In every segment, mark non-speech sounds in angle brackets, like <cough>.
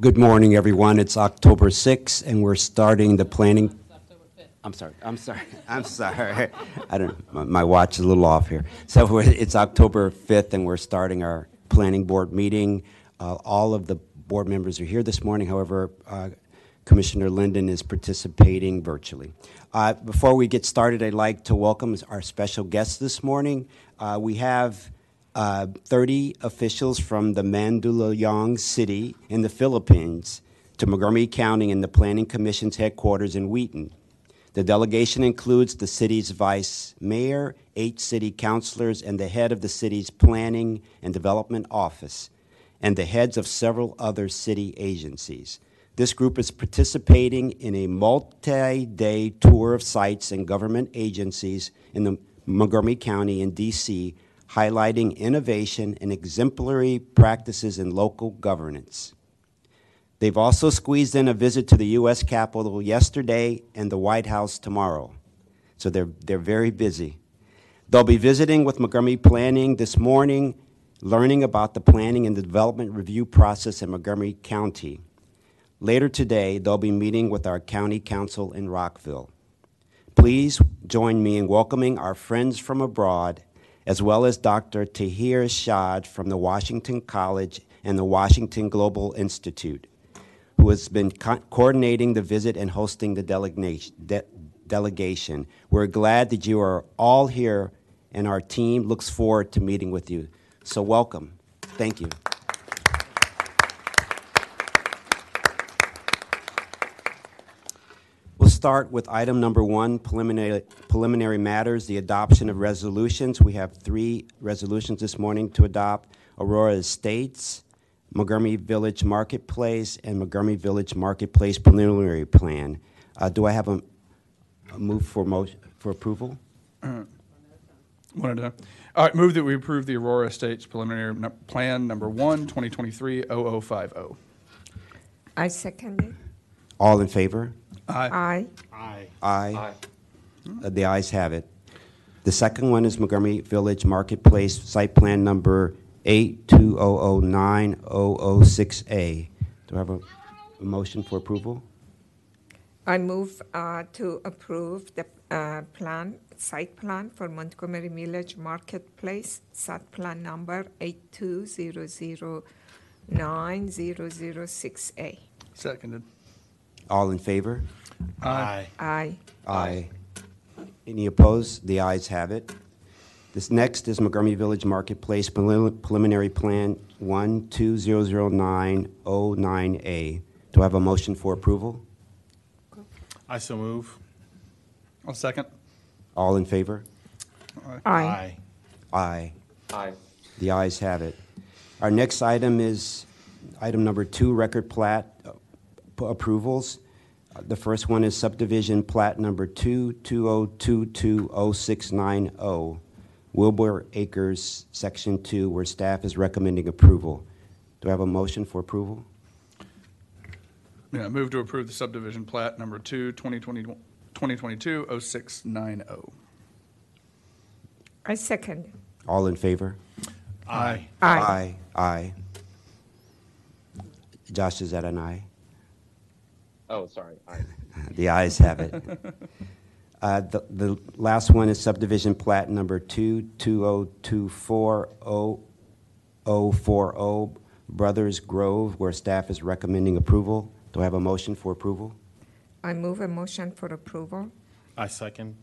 Good morning, everyone. It's October 6th, and we're starting the planning. I'm sorry, I'm sorry, <laughs> I'm sorry. I don't, my- my watch is a little off here. So it's October 5th, and we're starting our planning board meeting. Uh, All of the board members are here this morning, however, uh, Commissioner Linden is participating virtually. Uh, Before we get started, I'd like to welcome our special guest this morning. Uh, We have uh, 30 officials from the Mandaluyong City in the Philippines to Montgomery County and the Planning Commission's headquarters in Wheaton. The delegation includes the city's vice mayor, eight city councilors, and the head of the city's planning and development office, and the heads of several other city agencies. This group is participating in a multi day tour of sites and government agencies in the Montgomery County and D.C., highlighting innovation and exemplary practices in local governance. They've also squeezed in a visit to the U.S. Capitol yesterday and the White House tomorrow. So they're, they're very busy. They'll be visiting with Montgomery Planning this morning, learning about the planning and the development review process in Montgomery County. Later today, they'll be meeting with our county council in Rockville. Please join me in welcoming our friends from abroad, as well as Dr. Tahir Shad from the Washington College and the Washington Global Institute, who has been co- coordinating the visit and hosting the delegation. de- delegation. We're glad that you are all here, and our team looks forward to meeting with you. So, welcome. Thank you. We'll start with item number one, preliminary, preliminary matters, the adoption of resolutions. We have three resolutions this morning to adopt. Aurora Estates, Montgomery Village Marketplace, and Montgomery Village Marketplace preliminary plan. Uh, do I have a, a move for motion, for approval? One at a time. All right, move that we approve the Aurora Estates preliminary nu- plan number one, 2023-0050. I second it. All in favor? Aye. Aye. Aye. Uh, The ayes have it. The second one is Montgomery Village Marketplace Site Plan Number 82009-006A. Do I have a a motion for approval? I move uh, to approve the uh, plan, site plan for Montgomery Village Marketplace, site plan number 820090006A. Seconded. All in favor? Aye. Aye. Aye. Any opposed? The ayes have it. This next is Montgomery Village Marketplace prelim- Preliminary Plan 1200909A. Do I have a motion for approval? I so move. I'll second. All in favor? Aye. Aye. Aye. The ayes have it. Our next item is item number two, record plat uh, p- approvals. The first one is subdivision plat number two, two oh two two oh six nine oh, Wilbur Acres, section two, where staff is recommending approval. Do I have a motion for approval? Yeah, move to approve the subdivision plat number two, 2020 2022-0690. I second. All in favor? Aye. Aye. Aye. Aye. Josh, is that an aye? Oh, sorry. Aye. <laughs> The ayes have it. <laughs> Uh, The the last one is subdivision plat number 220240040 Brothers Grove, where staff is recommending approval. Do I have a motion for approval? I move a motion for approval. I second.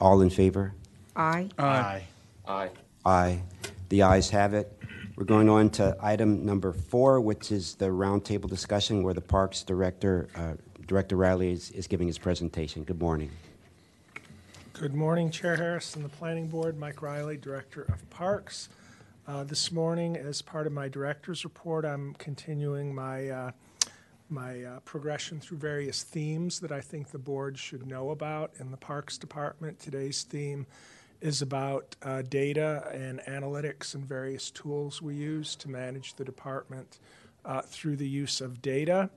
All in favor? Aye. Aye. Aye. Aye. The ayes have it. We're going on to item number four, which is the roundtable discussion where the Parks Director, uh, Director Riley is is giving his presentation. Good morning. Good morning, Chair Harris and the Planning Board. Mike Riley, Director of Parks. Uh, This morning, as part of my director's report, I'm continuing my, uh, my uh, progression through various themes that I think the board should know about in the Parks Department. Today's theme is about uh, data and analytics and various tools we use to manage the department uh, through the use of data.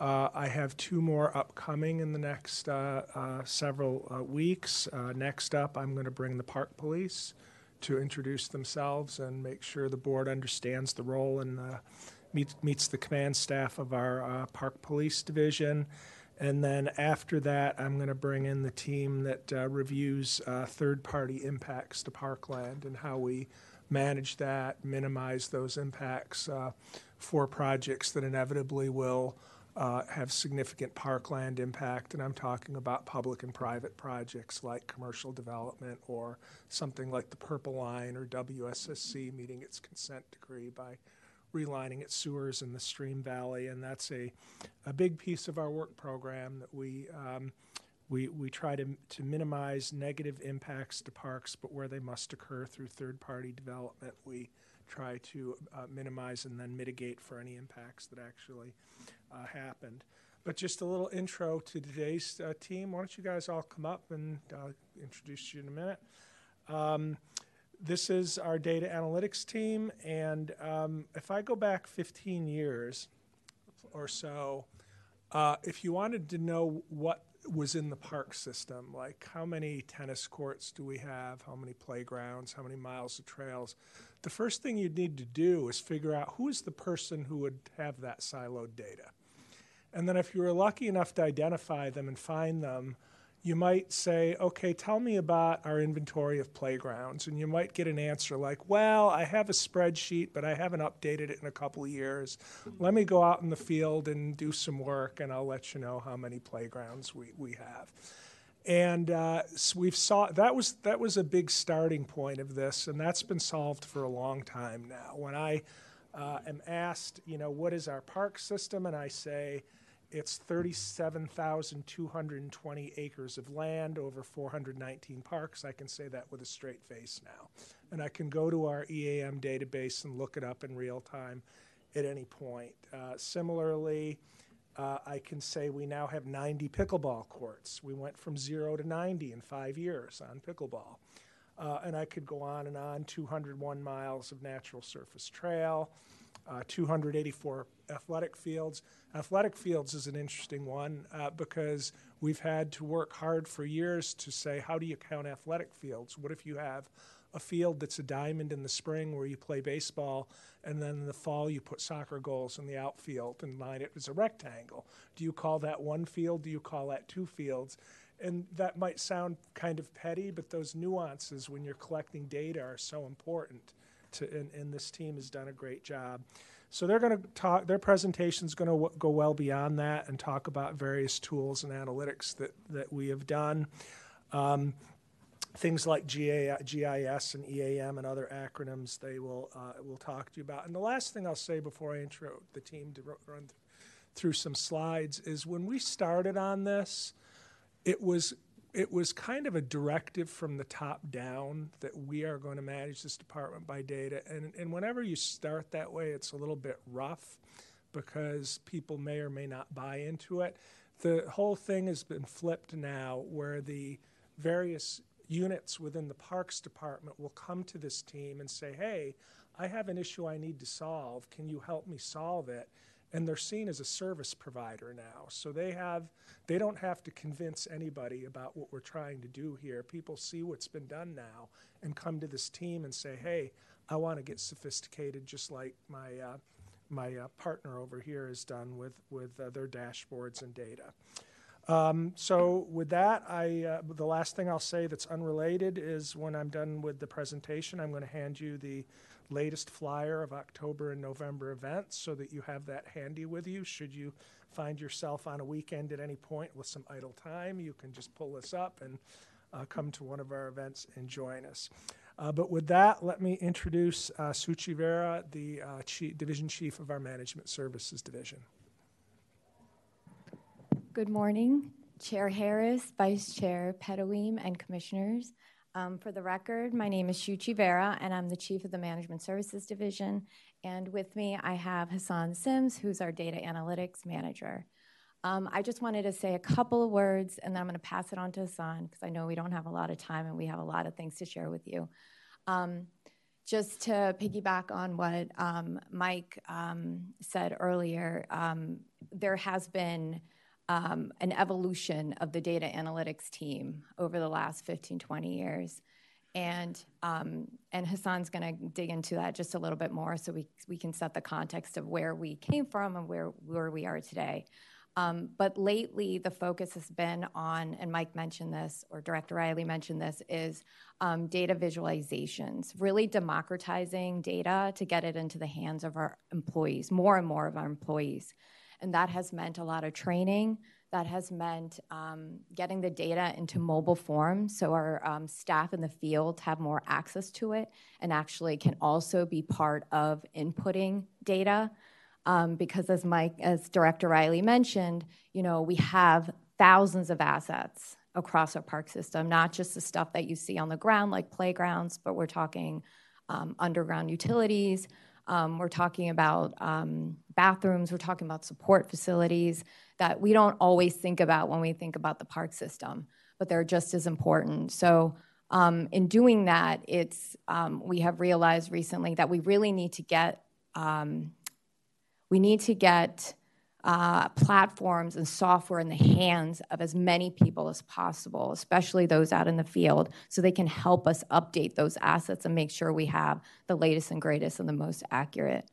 Uh, I have two more upcoming in the next uh, uh, several uh, weeks. Next up, I'm going to bring the park police to introduce themselves and make sure the board understands the role and uh, meets, the command staff of our Park Police Division. And then after that, I'm going to bring in the team that uh, reviews uh, third party impacts to parkland and how we manage that, minimize those impacts uh, for projects that inevitably will uh, have significant parkland impact. And I'm talking about public and private projects like commercial development or something like the Purple Line or WSSC meeting its consent decree by relining its sewers in the Stream Valley, and that's a, a big piece of our work program that we um, we we try to to minimize negative impacts to parks, but where they must occur through third-party development, we try to uh, minimize and then mitigate for any impacts that actually uh, happened. But just a little intro to today's uh, team. Why don't you guys all come up and uh, introduce you in a minute. Um, this is our data analytics team, and um, if I go back 15 years or so, uh, if you wanted to know what was in the park system, like how many tennis courts do we have, how many playgrounds, how many miles of trails, the first thing you'd need to do is figure out who is the person who would have that siloed data. And then if you were lucky enough to identify them and find them, you might say, okay, tell me about our inventory of playgrounds. And you might get an answer like, well, I have a spreadsheet, but I haven't updated it in a couple of years. Let me go out in the field and do some work, and I'll let you know how many playgrounds we, we have. And uh, so we've saw that was that was a big starting point of this, and that's been solved for a long time now. When I uh, am asked, you know, what is our park system, and I say, it's 37,220 acres of land over 419 parks. I can say that with a straight face now. And I can go to our EAM database and look it up in real time at any point. Uh, similarly, uh, I can say we now have 90 pickleball courts. We went from zero to 90 in five years on pickleball. Uh, and I could go on and on 201 miles of natural surface trail uh, 284 athletic fields. Athletic fields is an interesting one uh, because we've had to work hard for years to say, how do you count athletic fields? What if you have a field that's a diamond in the spring where you play baseball, and then in the fall you put soccer goals in the outfield and line it as a rectangle? Do you call that one field? Do you call that two fields? And that might sound kind of petty, but those nuances when you're collecting data are so important to, and, and this team has done a great job. So they're going to talk. Their presentation is going to go well beyond that and talk about various tools and analytics that that we have done. Um, things like GA, GIS and EAM and other acronyms they will uh, will talk to you about. And the last thing I'll say before I intro the team to run through some slides is when we started on this, it was it was kind of a directive from the top down that we are going to manage this department by data. And, and whenever you start that way, it's a little bit rough because people may or may not buy into it. The whole thing has been flipped now where the various units within the parks department will come to this team and say, hey, I have an issue I need to solve. Can you help me solve it? And they're seen as a service provider now. So they have they don't have to convince anybody about what we're trying to do here. People see what's been done now and come to this team and say, "Hey, I want to get sophisticated just like my uh, my uh, partner over here has done with with uh, their dashboards and data." Um, so with that, I uh, the last thing I'll say that's unrelated is when I'm done with the presentation, I'm going to hand you the latest flyer of October and November events so that you have that handy with you. Should you find yourself on a weekend at any point with some idle time, you can just pull this up and uh, come to one of our events and join us. Uh, but with that, let me introduce uh, Shuchi Vera, the uh, chief, division chief of our Management Services Division. Good morning, Chair Harris, Vice Chair Pedoeem, and Commissioners. Um, for the record, my name is Shuchi Vera, and I'm the Chief of the Management Services Division. And with me, I have Hassan Sims, who's our Data Analytics Manager. Um, I just wanted to say a couple of words, and then I'm going to pass it on to Hassan because I know we don't have a lot of time and we have a lot of things to share with you. Um, just to piggyback on what um, Mike um, said earlier, um, there has been um, an evolution of the data analytics team over the last 15, 20 years. And, um, and Hassan's going to dig into that just a little bit more so we, we can set the context of where we came from and where, where we are today. Um, but lately, the focus has been on, and Mike mentioned this, or Director Riley mentioned this, is um, data visualizations, really democratizing data to get it into the hands of our employees, more and more of our employees. And that has meant a lot of training. That has meant um, getting the data into mobile form so our um, staff in the field have more access to it and actually can also be part of inputting data um, because as Mike, as Director Riley mentioned, you know, we have thousands of assets across our park system, not just the stuff that you see on the ground like playgrounds, but we're talking um, underground utilities. Um, we're talking about um, bathrooms. We're talking about support facilities that we don't always think about when we think about the park system, but they're just as important. So, um, in doing that, it's um, we have realized recently that we really need to get um, we need to get uh, platforms and software in the hands of as many people as possible, especially those out in the field, so they can help us update those assets and make sure we have the latest and greatest and the most accurate.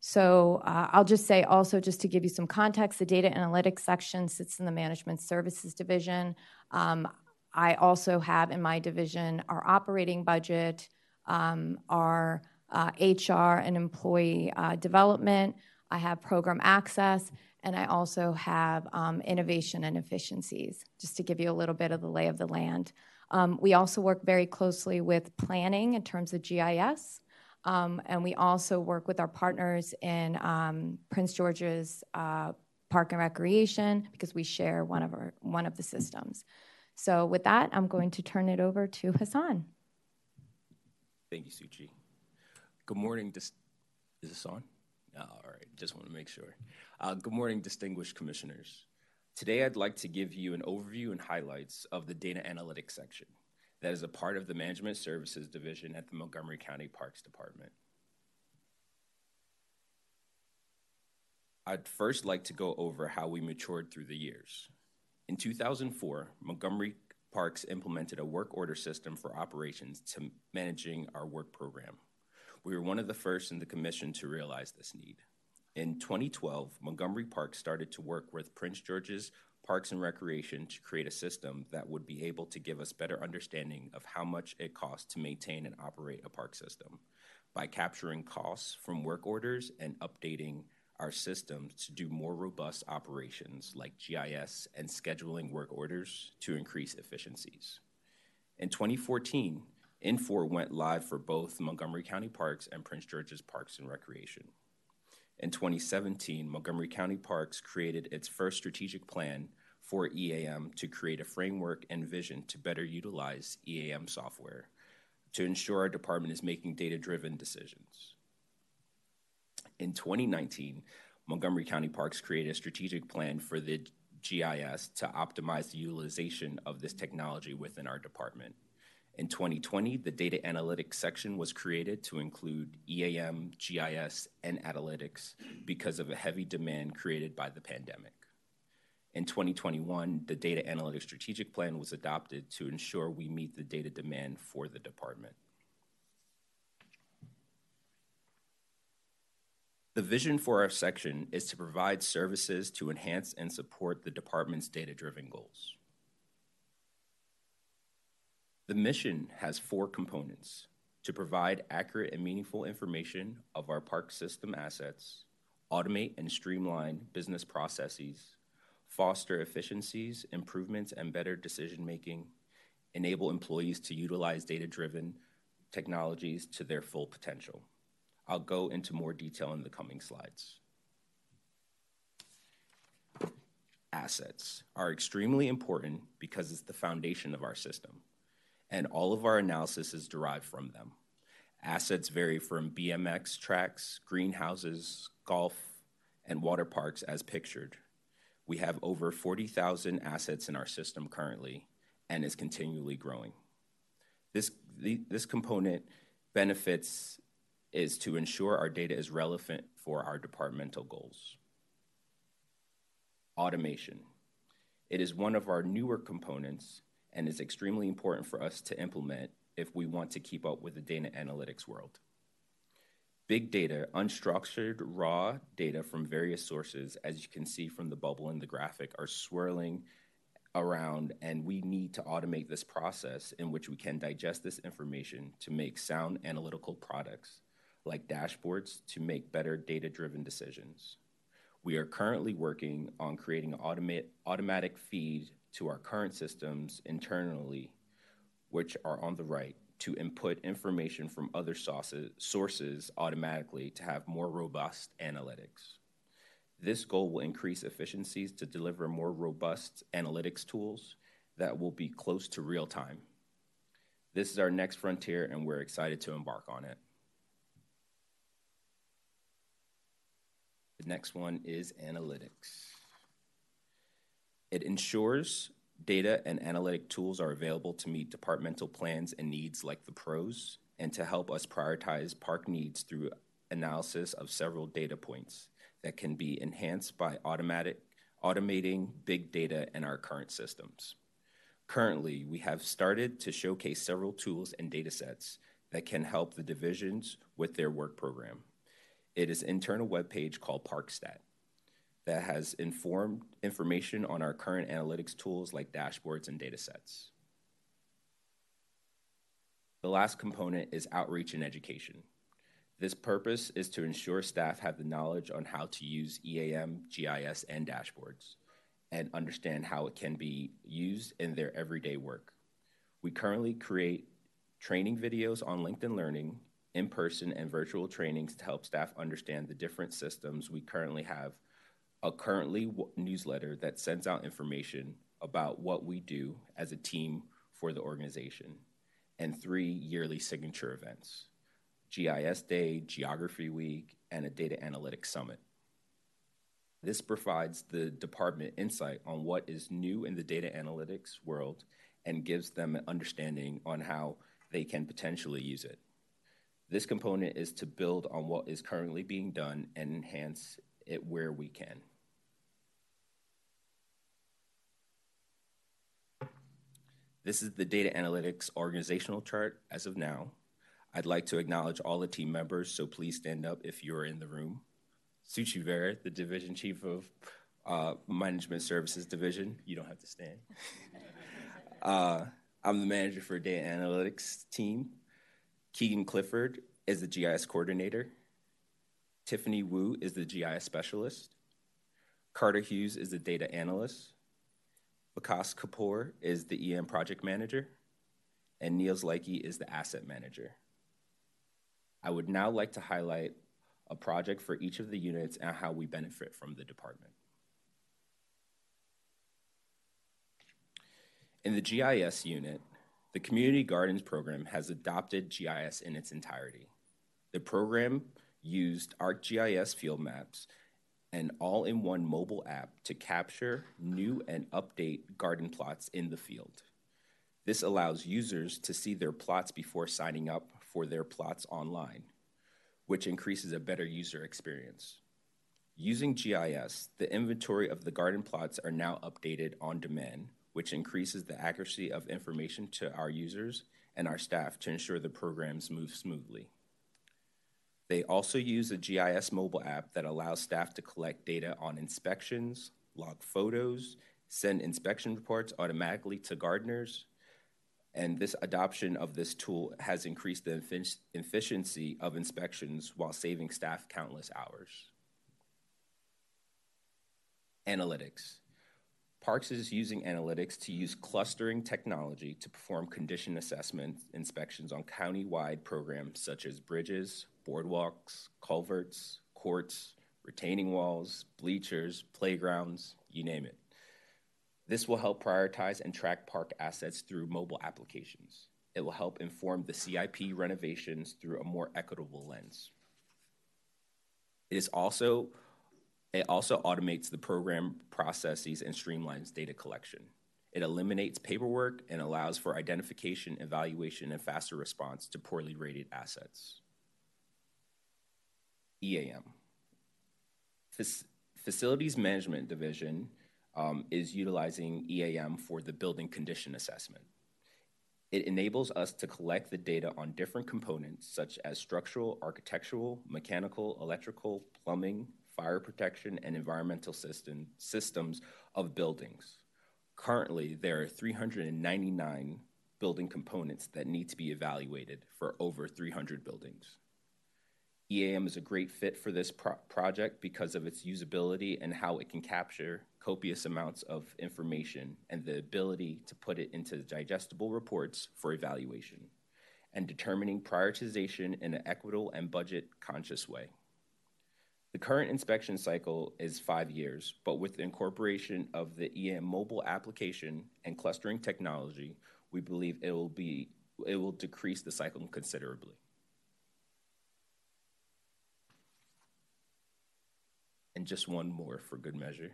So uh, I'll just say also, just to give you some context, the data analytics section sits in the management services division. Um, I also have in my division our operating budget, um, our uh, HR and employee uh, development. I have program access, and I also have um, innovation and efficiencies, just to give you a little bit of the lay of the land. Um, we also work very closely with planning in terms of GIS, um, and we also work with our partners in um, Prince George's uh, Park and Recreation because we share one of our one of the systems. So, with that, I'm going to turn it over to Hassan. Thank you, Shuchi. Good morning. Dis- is this on? Oh, all right, just want to make sure. Uh, good morning, distinguished commissioners. Today, I'd like to give you an overview and highlights of the data analytics section that is a part of the Management Services Division at the Montgomery County Parks Department. I'd first like to go over how we matured through the years. In 2004, Montgomery Parks implemented a work order system for operations to managing our work program. We were one of the first in the commission to realize this need. In 2012, Montgomery Park started to work with Prince George's Parks and Recreation to create a system that would be able to give us better understanding of how much it costs to maintain and operate a park system by capturing costs from work orders and updating our systems to do more robust operations like GIS and scheduling work orders to increase efficiencies. In 2014, Infor went live for both Montgomery County Parks and Prince George's Parks and Recreation. In 2017, Montgomery County Parks created its first strategic plan for EAM to create a framework and vision to better utilize EAM software to ensure our department is making data driven decisions. In 2019, Montgomery County Parks created a strategic plan for the GIS to optimize the utilization of this technology within our department. In 2020, the data analytics section was created to include EAM, GIS, and analytics because of a heavy demand created by the pandemic. In 2021, the data analytics strategic plan was adopted to ensure we meet the data demand for the department. The vision for our section is to provide services to enhance and support the department's data driven goals. The mission has four components to provide accurate and meaningful information of our park system assets, automate and streamline business processes, foster efficiencies, improvements, and better decision making, enable employees to utilize data driven technologies to their full potential. I'll go into more detail in the coming slides. Assets are extremely important because it's the foundation of our system and all of our analysis is derived from them. Assets vary from BMX tracks, greenhouses, golf, and water parks as pictured. We have over 40,000 assets in our system currently and is continually growing. This, the, this component benefits is to ensure our data is relevant for our departmental goals. Automation. It is one of our newer components and is extremely important for us to implement if we want to keep up with the data analytics world. Big data, unstructured, raw data from various sources, as you can see from the bubble in the graphic, are swirling around, and we need to automate this process in which we can digest this information to make sound analytical products like dashboards to make better data driven decisions. We are currently working on creating an automatic feed to our current systems internally, which are on the right, to input information from other sources, sources automatically to have more robust analytics. This goal will increase efficiencies to deliver more robust analytics tools that will be close to real time. This is our next frontier, and we're excited to embark on it. The next one is analytics. It ensures data and analytic tools are available to meet departmental plans and needs like the pros, and to help us prioritize park needs through analysis of several data points that can be enhanced by automatic, automating big data in our current systems. Currently, we have started to showcase several tools and data sets that can help the divisions with their work program. It is internal webpage called ParkStat that has informed information on our current analytics tools like dashboards and data sets. The last component is outreach and education. This purpose is to ensure staff have the knowledge on how to use EAM, GIS, and dashboards and understand how it can be used in their everyday work. We currently create training videos on LinkedIn Learning, in person, and virtual trainings to help staff understand the different systems we currently have. A currently newsletter that sends out information about what we do as a team for the organization, and three yearly signature events. GIS Day, Geography Week, and a Data Analytics Summit. This provides the department insight on what is new in the data analytics world and gives them an understanding on how they can potentially use it. This component is to build on what is currently being done and enhance it where we can. This is the data analytics organizational chart as of now. I'd like to acknowledge all the team members, so please stand up if you're in the room. Shuchi Vera, the Division Chief of uh, Management Services Division. You don't have to stand. <laughs> uh, I'm the manager for data analytics team. Keegan Clifford is the GIS coordinator. Tiffany Wu is the GIS specialist. Carter Hughes is the data analyst. Vikas Kapoor is the EM project manager. And Niels Leike is the asset manager. I would now like to highlight a project for each of the units and how we benefit from the department. In the GIS unit, the Community Gardens program has adopted GIS in its entirety. The program used ArcGIS field maps an all in one mobile app to capture new and update garden plots in the field. This allows users to see their plots before signing up for their plots online, which increases a better user experience. Using GIS, the inventory of the garden plots are now updated on demand, which increases the accuracy of information to our users and our staff to ensure the programs move smoothly. They also use a GIS mobile app that allows staff to collect data on inspections, log photos, send inspection reports automatically to gardeners. And this adoption of this tool has increased the efficiency of inspections while saving staff countless hours. Analytics. Parks is using analytics to use clustering technology to perform condition assessment inspections on county-wide programs such as bridges, boardwalks, culverts, courts, retaining walls, bleachers, playgrounds, you name it. This will help prioritize and track park assets through mobile applications. It will help inform the CIP renovations through a more equitable lens. It is also it also automates the program processes and streamlines data collection. It eliminates paperwork and allows for identification, evaluation, and faster response to poorly rated assets. EAM. Fac- Facilities Management Division um, is utilizing EAM for the building condition assessment. It enables us to collect the data on different components such as structural, architectural, mechanical, electrical, plumbing, fire protection, and environmental system, systems of buildings. Currently, there are 399 building components that need to be evaluated for over 300 buildings. EAM is a great fit for this pro- project because of its usability and how it can capture copious amounts of information and the ability to put it into digestible reports for evaluation and determining prioritization in an equitable and budget conscious way. The current inspection cycle is five years, but with the incorporation of the EAM mobile application and clustering technology, we believe it will be it will decrease the cycle considerably. And just one more for good measure.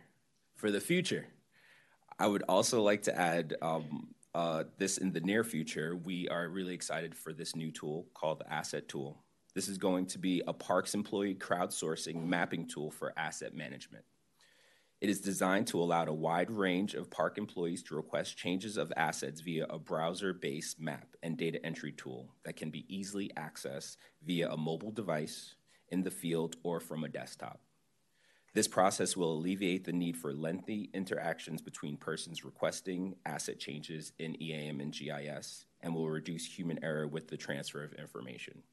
For the future, I would also like to add um, uh, this in the near future. We are really excited for this new tool called the Asset Tool. This is going to be a Parks employee crowdsourcing mapping tool for asset management. It is designed to allow a wide range of park employees to request changes of assets via a browser based map and data entry tool that can be easily accessed via a mobile device, in the field, or from a desktop. This process will alleviate the need for lengthy interactions between persons requesting asset changes in EAM and GIS and will reduce human error with the transfer of information.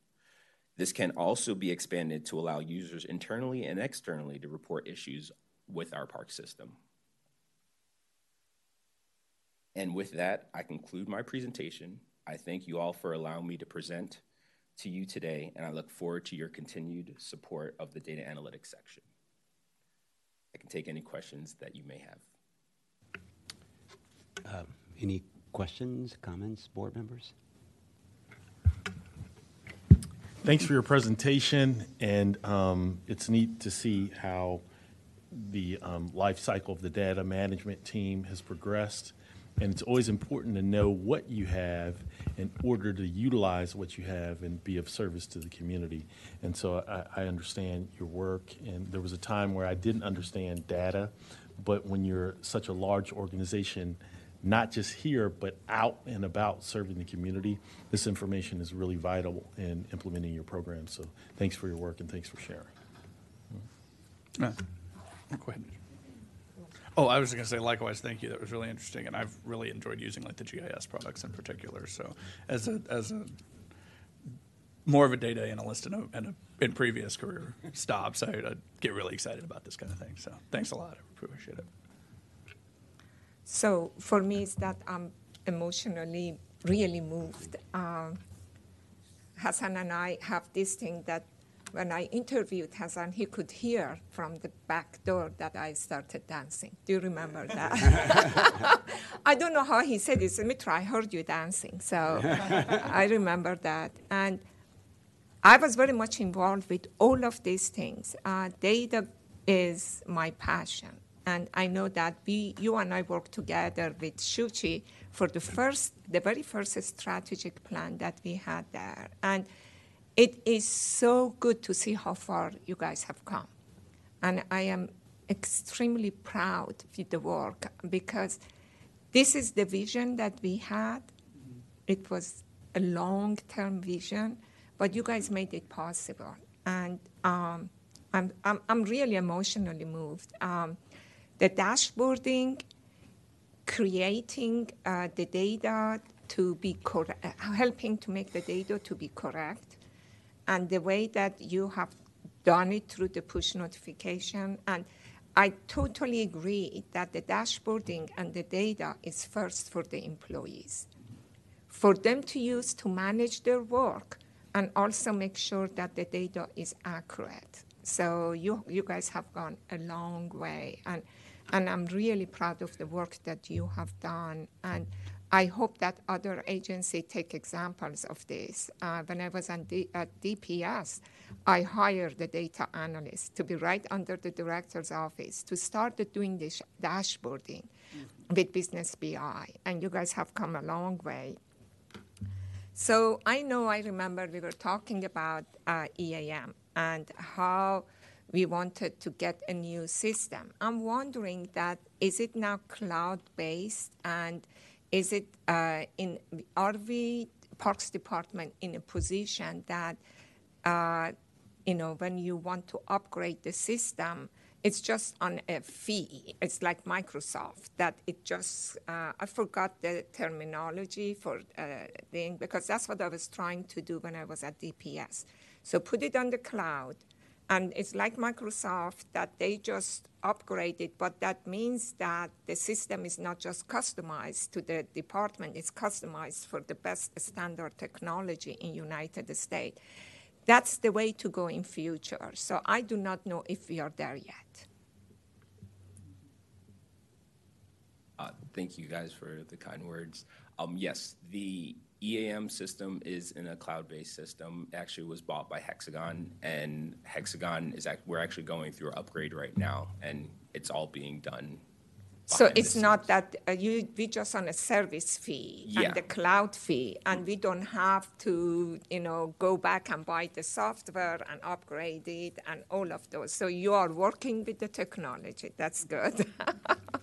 This can also be expanded to allow users internally and externally to report issues with our park system. And with that, I conclude my presentation. I thank you all for allowing me to present to you today, and I look forward to your continued support of the data analytics section. I can take any questions that you may have. Any questions, comments, board members? Thanks for your presentation, and um, it's neat to see how the um, life cycle of the data management team has progressed. And it's always important to know what you have in order to utilize what you have and be of service to the community. And so I, I understand your work, and there was a time where I didn't understand data, but when you're such a large organization, not just here, but out and about serving the community, this information is really vital in implementing your program. So thanks for your work and thanks for sharing. Uh, Go ahead. Oh, I was going to say likewise. Thank you. That was really interesting, and I've really enjoyed using like the GIS products in particular. So, as a as a more of a data analyst in a, in, a, in previous career stops, I, I get really excited about this kind of thing. So, thanks a lot. I appreciate it. So for me, it's that I'm emotionally really moved. Um, Hassan and I have this thing that when I interviewed Hassan, he could hear from the back door that I started dancing. Do you remember that? <laughs> I don't know how he said it. Mitra, I heard you dancing. So <laughs> I remember that. And I was very much involved with all of these things. Uh, data is my passion. And I know that we, you and I worked together with Shuchi for the first, the very first strategic plan that we had there. And it is so good to see how far you guys have come. And I am extremely proud with the work because this is the vision that we had. It was a long term vision, but you guys made it possible. And um, I'm, I'm, I'm really emotionally moved. Um, the dashboarding, creating uh, the data to be correct, helping to make the data to be correct, and the way that you have done it through the push notification. And I totally agree that the dashboarding and the data is first for the employees, for them to use to manage their work and also make sure that the data is accurate. So you, you guys have gone a long way. And and I'm really proud of the work that you have done. And I hope that other agencies take examples of this. Uh, when I was D- at DPS, I hired the data analyst to be right under the director's office to start doing this dashboarding mm-hmm. with Business BI. And you guys have come a long way. So I know I remember we were talking about uh, EAM and how we wanted to get a new system. I'm wondering that is it now cloud based and is it uh, in are we Parks Department in a position that uh, you know when you want to upgrade the system, it's just on a fee. It's like Microsoft that it just uh, I forgot the terminology for uh, thing because that's what I was trying to do when I was at DPS. So put it on the cloud, and it's like Microsoft that they just upgrade it, but that means that the system is not just customized to the department; it's customized for the best standard technology in United States that's the way to go in future. So I do not know if we are there yet. Uh, thank you guys for the kind words. Um, yes, the EAM system is in a cloud-based system. Actually, was bought by Hexagon, and Hexagon is act- we're actually going through an upgrade right now, and it's all being done. So it's not that uh, you we just on a service fee Yeah. and the cloud fee, and we don't have to you know go back and buy the software and upgrade it and all of those. So you are working with the technology. That's good.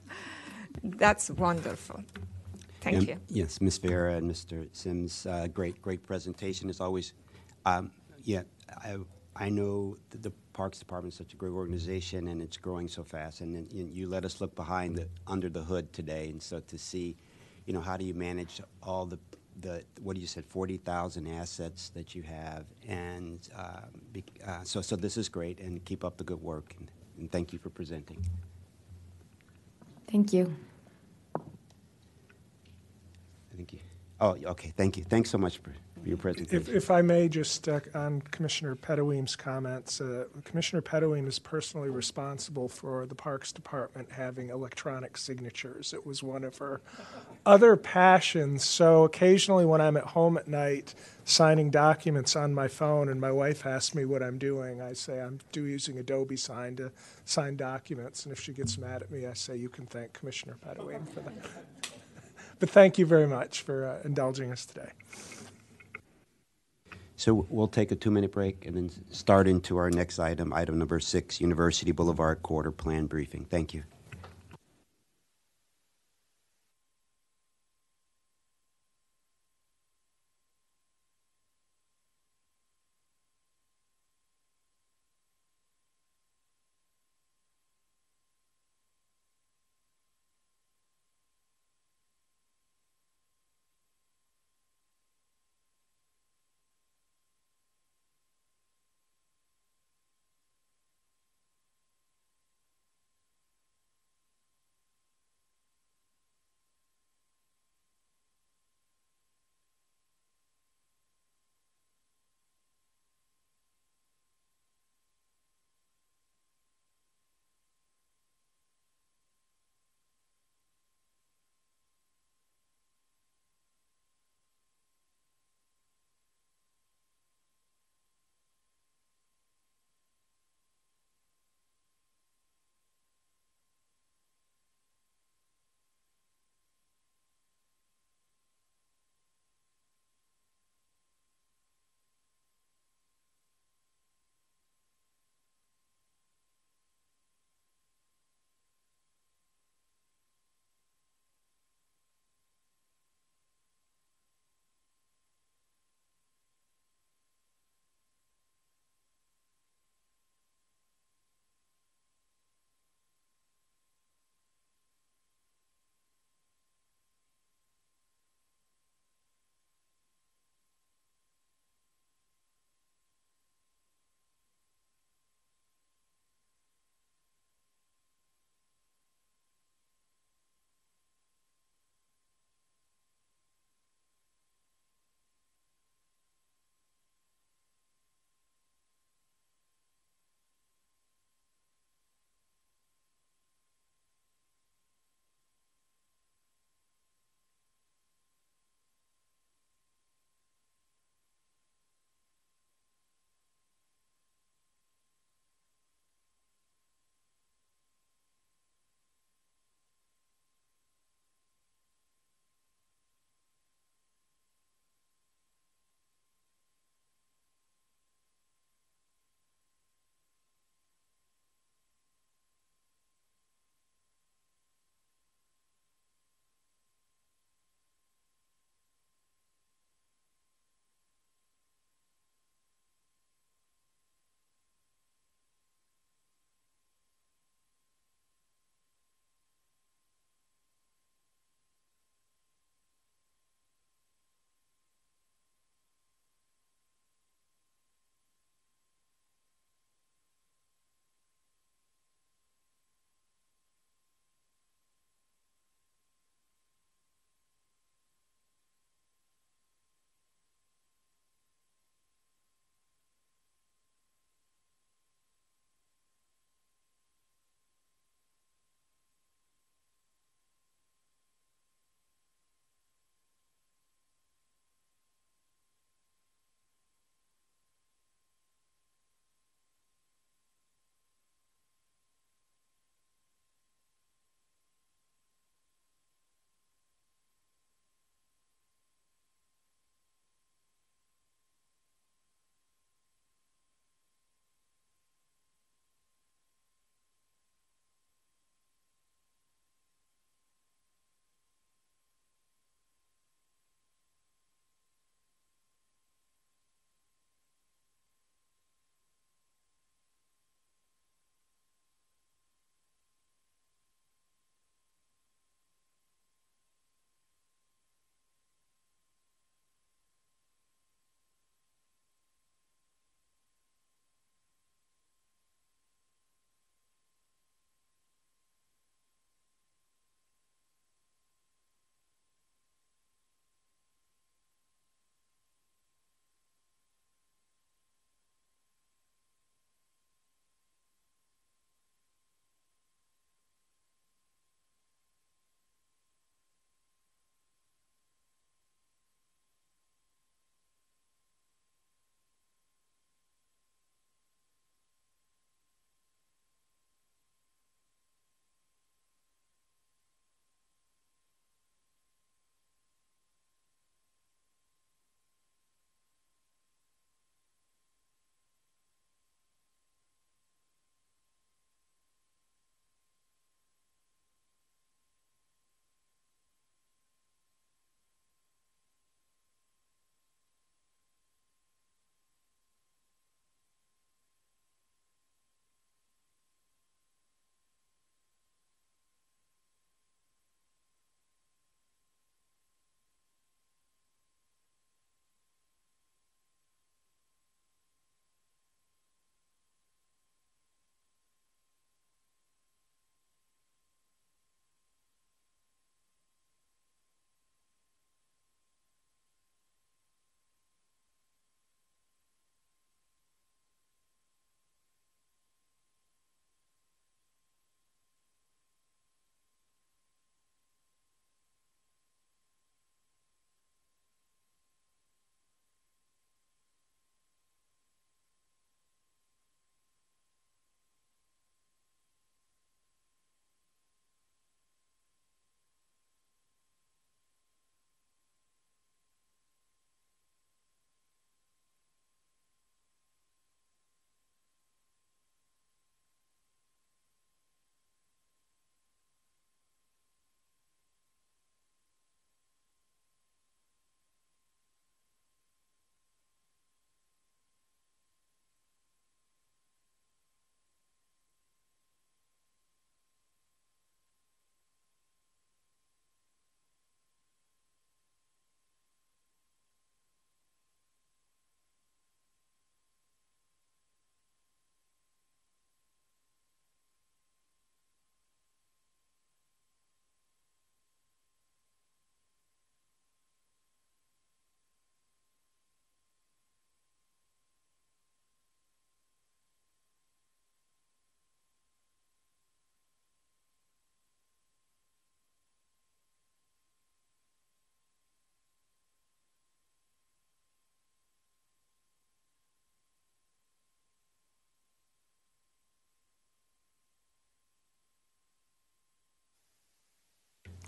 <laughs> That's wonderful. Thank Um, you. Yes, Ms. Vera and Mr. Sims, uh, great, great presentation as always. Um, Yeah, I, I know that the Parks Department is such a great organization and it's growing so fast. And then you- you let us look behind the, under the hood today. And so to see, you know, how do you manage all the, the, what do you said, 40,000 assets that you have? And uh, bec- uh, so, so this is great and keep up the good work. And- And thank you for presenting. Thank you. Thank you. Oh, okay, thank you. Thanks so much for your presentation. If, if I may, just uh, on Commissioner Pedoeem's comments, uh, Commissioner Pedoeem is personally responsible for the Parks Department having electronic signatures. It was one of her other passions. So occasionally when I'm at home at night signing documents on my phone and my wife asks me what I'm doing, I say I'm do using Adobe Sign to sign documents. And if she gets mad at me, I say, you can thank Commissioner Pedoeem for that. But thank you very much for uh, indulging us today. So we'll take a two-minute break and then start into our next item, item number six, University Boulevard Quarter Plan Briefing. Thank you.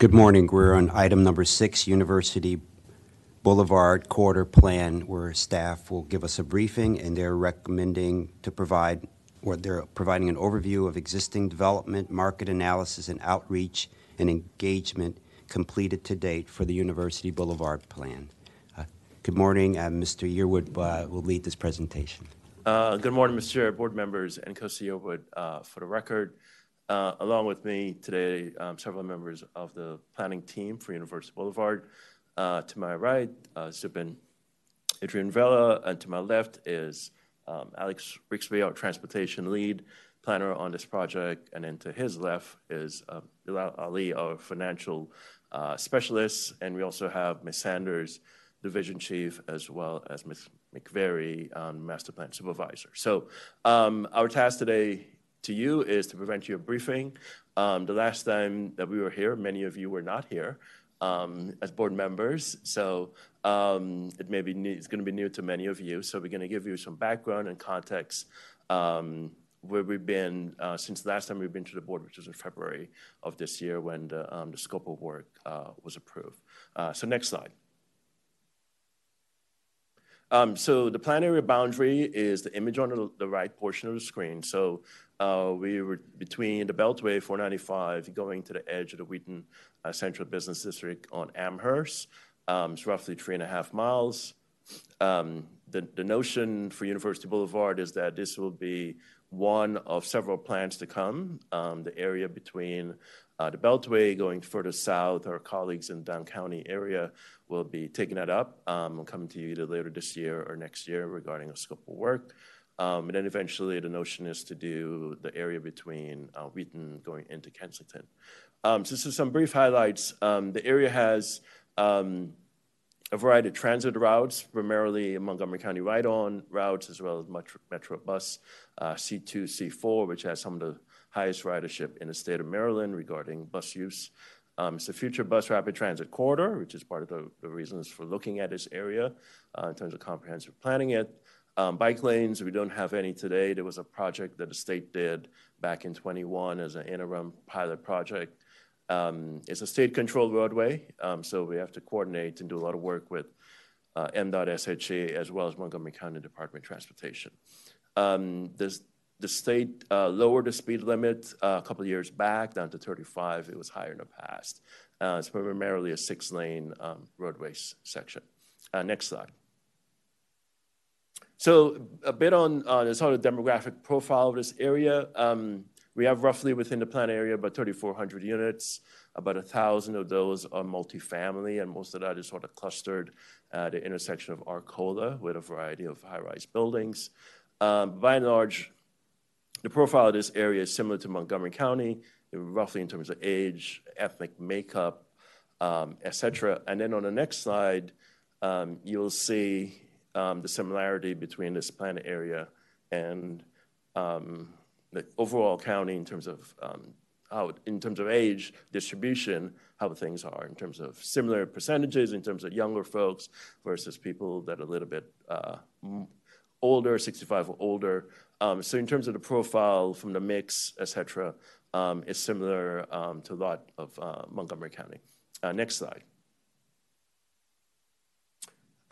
Good morning. We're on item number six, University Boulevard Quarter Plan, where staff will give us a briefing, and they're recommending to provide, or they're providing an overview of existing development, market analysis, and outreach and engagement completed to date for the University Boulevard Plan. Uh, Good morning. Uh, Mr. Yearwood uh, will lead this presentation. Uh, Good morning, Mr. Chair, board members, Nkosi Yearwood. Uh, For the record, uh, along with me today, um, several members of the planning team for University Boulevard. Uh, To my right, uh, Zubin Adrianvala, and to my left is um, Alex Rixey, our transportation lead planner on this project, and then to his left is uh, Bilal Ali, our financial uh, specialist, and we also have Ms. Sanders, division chief, as well as Ms. McVary, um, master plan supervisor. So um, our task today to you is to prevent your briefing. Um, the last time that we were here, many of you were not here um, as board members, so um, it may be new, it's going to be new to many of you. So we're going to give you some background and context um, where we've been uh, since the last time we've been to the board, which was in February of this year when the, um, the scope of work uh, was approved. Uh, so next slide. Um, so the plan area boundary is the image on the, the right portion of the screen. So uh, we were between the Beltway 495 going to the edge of the Wheaton uh, Central Business District on Amherst. Um, it's roughly three and a half miles. Um, the, the notion for University Boulevard is that this will be one of several plans to come. Um, the area between uh, the Beltway going further south, our colleagues in down county area will be taking that up um, coming to you either later this year or next year regarding a scope of work. Um, and then eventually the notion is to do the area between uh, Wheaton going into Kensington. Um, so, so some brief highlights. Um, the area has um, a variety of transit routes, primarily Montgomery County ride-on routes, as well as Metro, Metro Bus uh, C2, C4, which has some of the highest ridership in the state of Maryland regarding bus use. Um, it's a future bus rapid transit corridor, which is part of the, the reasons for looking at this area uh, in terms of comprehensive planning it. Um, bike lanes, we don't have any today. There was a project that the state did back in 21 as an interim pilot project. Um, it's a state-controlled roadway, um, so we have to coordinate and do a lot of work with uh, MDOT SHA as well as Montgomery County Department of Transportation. Um, this, the state uh, lowered the speed limit uh, a couple years back down to 35. It was higher in the past. Uh, it's primarily a six-lane um, roadway section. Uh, next slide. So a bit on uh, the sort of demographic profile of this area. Um, we have roughly within the plan area about 3,400 units. About a thousand of those are multifamily, and most of that is sort of clustered at the intersection of Arcola with a variety of high-rise buildings. Um, by and large, the profile of this area is similar to Montgomery County, roughly in terms of age, ethnic makeup, um, et cetera. And then on the next slide, um, you'll see um, the similarity between this plan area and um, the overall county in terms of um, how, in terms of age distribution, how things are in terms of similar percentages in terms of younger folks versus people that are a little bit uh, older, 65 or older. Um, so in terms of the profile from the mix, et cetera, um, is similar um, to a lot of uh, Montgomery County. Uh, next slide.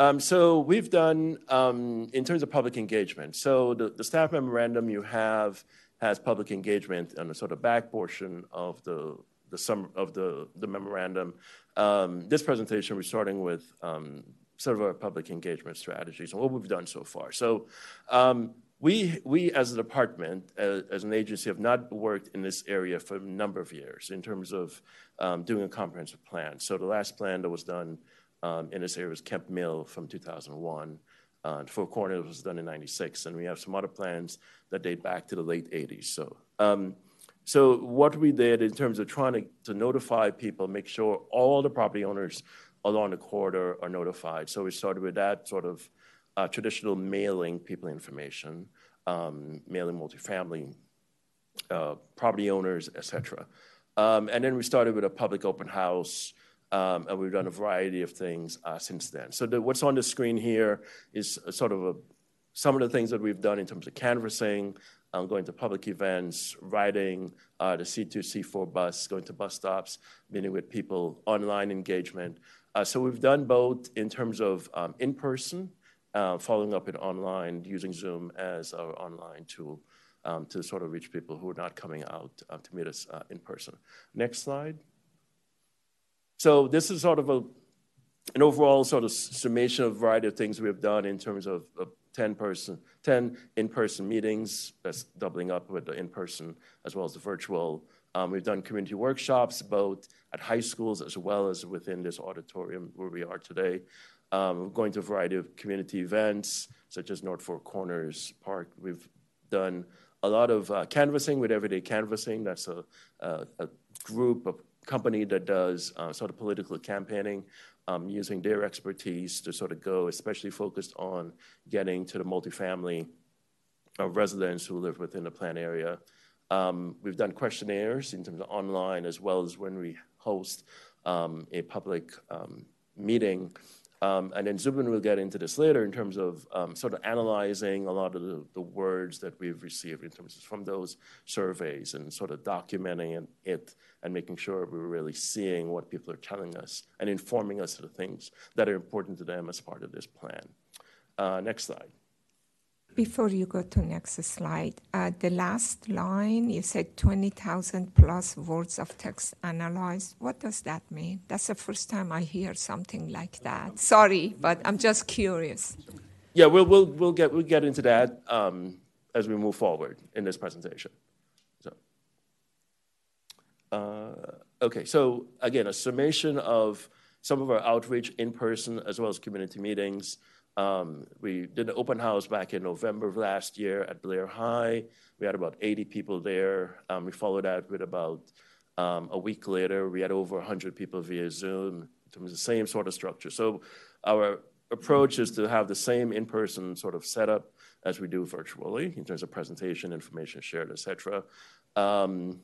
Um, so we've done um, in terms of public engagement. So the, the, staff memorandum you have has public engagement on the sort of back portion of the the sum of the the memorandum. Um, this presentation we're starting with um, sort of our public engagement strategies and what we've done so far. So. Um, we, we as a department, as, as, an agency, have not worked in this area for a number of years in terms of um, doing a comprehensive plan. So the last plan that was done in this area was Kemp Mill from 2001. Uh, Four Corners was done in 96, and we have some other plans that date back to the late 80s. So, um, so what we did in terms of trying to, to notify people, make sure all the property owners along the corridor are notified. So we started with that sort of uh, traditional mailing people information, um, mailing multifamily uh, property owners, et cetera. Um, and then we started with a public open house um, and we've done a variety of things uh, since then. So the, what's on the screen here is sort of a, some of the things that we've done in terms of canvassing, um, going to public events, riding uh, the C2, C4 bus, going to bus stops, meeting with people, online engagement. Uh, so we've done both in terms of um, in person, uh, following up in online, using Zoom as our online tool um, to sort of reach people who are not coming out uh, to meet us uh, in person. Next slide. So this is sort of a, an overall sort of summation of a variety of things we have done in terms of, of 10 person, 10 in-person meetings. That's doubling up with the in-person as well as the virtual. Um, we've done community workshops both at high schools as well as within this auditorium where we are today. Um, going to a variety of community events such as North Four Corners Park. We've done a lot of uh, canvassing with Everyday Canvassing. That's a, a, a group, a company that does uh, sort of political campaigning um, using their expertise to sort of go, especially focused on getting to the multifamily uh, residents who live within the plan area. Um, we've done questionnaires in terms of online as well as when we host um, a public um, meeting um, and then Zubin will get into this later in terms of um, sort of analyzing a lot of the, the, words that we've received in terms of from those surveys and sort of documenting it and making sure we're really seeing what people are telling us and informing us of the things that are important to them as part of this plan. Uh, next slide. Before you go to next slide, uh, the last line you said 20,000 plus words of text analyzed. What does that mean? That's the first time I hear something like that. Sorry, but I'm just curious. Yeah, we'll, we'll, we'll, get, we'll get into that um, as we move forward in this presentation. Uh, okay, so again, a summation of some of our outreach in person as well as community meetings. Um, we did an open house back in November of last year at Blair High. We had about 80 people there. Um, we followed that with about um, a week later, we had over 100 people via Zoom in terms of the same sort of structure. So our approach is to have the same in-person sort of setup as we do virtually in terms of presentation, information shared, et cetera. Um,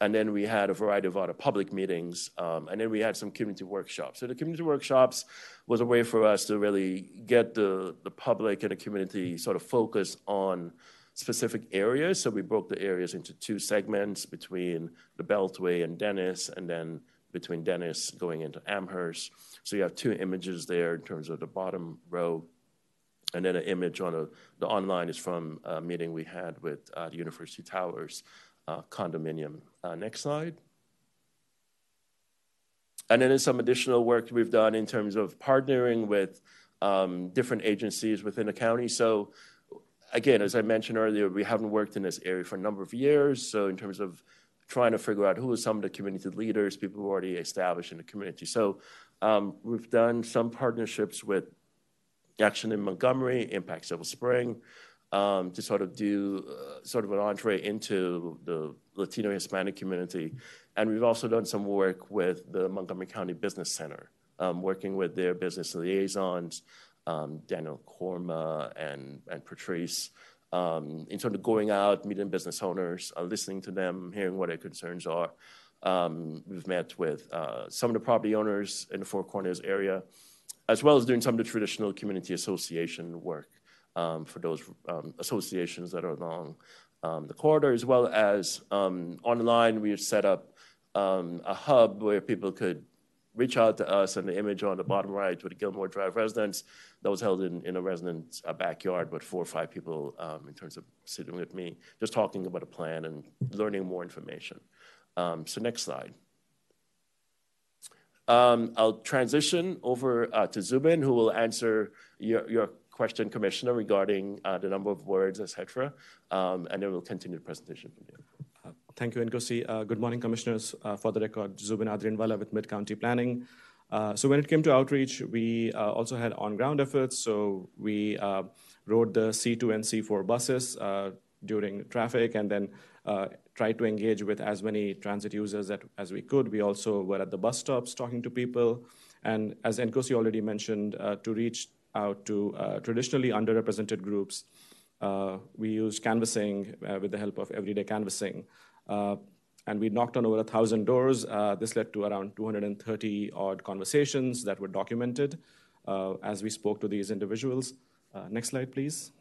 and then we had a variety of other public meetings, um, and then we had some community workshops. So the community workshops was a way for us to really get the, the public and the community sort of focused on specific areas. So we broke the areas into two segments between the Beltway and Dennis, and then between Dennis going into Amherst. So you have two images there in terms of the bottom row. And then an image on a, the online is from a meeting we had with uh, the University Towers uh, condominium. Uh, next slide. And then there's some additional work we've done in terms of partnering with um, different agencies within the county. So again, as I mentioned earlier, we haven't worked in this area for a number of years. So in terms of trying to figure out who are some of the community leaders, people who are already established in the community. So um, we've done some partnerships with Action in Montgomery, Impact Silver Spring, um, to sort of do uh, sort of an entree into the Latino Hispanic community. And we've also done some work with the Montgomery County Business Center, um, working with their business liaisons, um, Daniel Korma and, and Patrice, um, in terms of going out, meeting business owners, uh, listening to them, hearing what their concerns are. Um, we've met with uh, some of the property owners in the Four Corners area, as well as doing some of the traditional community association work for those um, associations that are along um, the corridor, as well as um, online, we've set up um, a hub where people could reach out to us and the image on the bottom right with the Gilmore Drive residence that was held in, in a resident's backyard with four or five people um, in terms of sitting with me, just talking about a plan and learning more information. Um, so next slide. Um, I'll transition over uh, to Zubin, who will answer your, your question, Commissioner, regarding uh, the number of words, etc. Um, and then we'll continue the presentation from here. Uh, thank you, Nkosi. Uh, good morning, Commissioners. Uh, for the record, Zubin Adrianvala with Mid-County Planning. Uh, so when it came to outreach, we uh, also had on-ground efforts. So we rode the C2 and C4 buses during traffic and then tried to engage with as many transit users that, as we could. We also were at the bus stops talking to people. And as Nkosi already mentioned, to reach out to uh, traditionally underrepresented groups. Uh, we used canvassing uh, with the help of everyday canvassing. and we knocked on over a 1,000 doors. this led to around 230 odd conversations that were documented as we spoke to these individuals. next slide, please.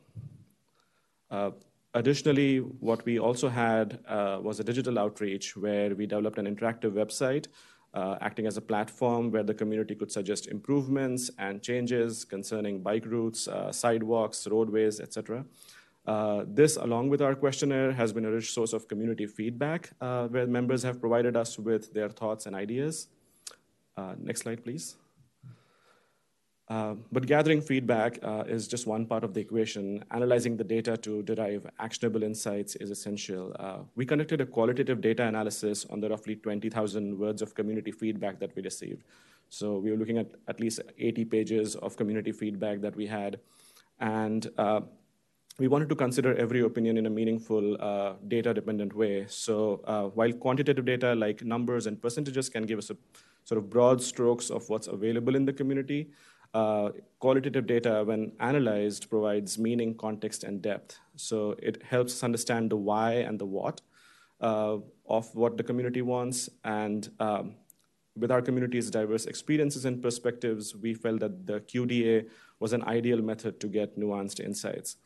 Additionally, what we also had uh, was a digital outreach where we developed an interactive website uh, acting as a platform where the community could suggest improvements and changes concerning bike routes, uh, sidewalks, roadways, etc. Uh, this, along with our questionnaire, has been a rich source of community feedback uh, where members have provided us with their thoughts and ideas. Uh, next slide, please. Uh, but gathering feedback uh, is just one part of the equation. Analyzing the data to derive actionable insights is essential. Uh, we conducted a qualitative data analysis on the roughly 20,000 words of community feedback that we received. So we were looking at at least 80 pages of community feedback that we had. And uh, we wanted to consider every opinion in a meaningful, uh, data dependent way. So, uh, while quantitative data like numbers and percentages can give us a sort of broad strokes of what's available in the community, uh, qualitative data, when analyzed, provides meaning, context, and depth. So, it helps us understand the why and the what uh, of what the community wants. And um, with our community's diverse experiences and perspectives, we felt that the QDA was an ideal method to get nuanced insights.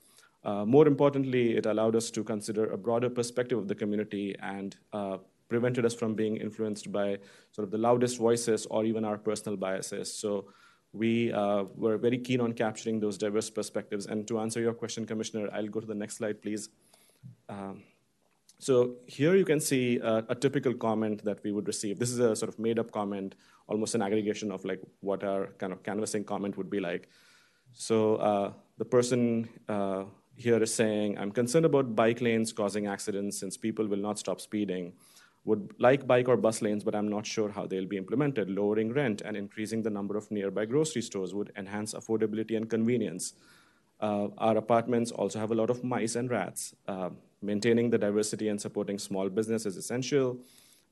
Uh, more importantly, it allowed us to consider a broader perspective of the community and uh, prevented us from being influenced by sort of the loudest voices or even our personal biases. So we uh, were very keen on capturing those diverse perspectives. And to answer your question, Commissioner, I'll go to the next slide, please. Um, so here you can see a, a, typical comment that we would receive. This is a sort of made up comment, almost an aggregation of like what our kind of canvassing comment would be like. So uh, the person uh, here is saying, I'm concerned about bike lanes causing accidents since people will not stop speeding. Would like bike or bus lanes, but I'm not sure how they'll be implemented. Lowering rent and increasing the number of nearby grocery stores would enhance affordability and convenience. Uh, our apartments also have a lot of mice and rats. Uh, maintaining the diversity and supporting small business is essential.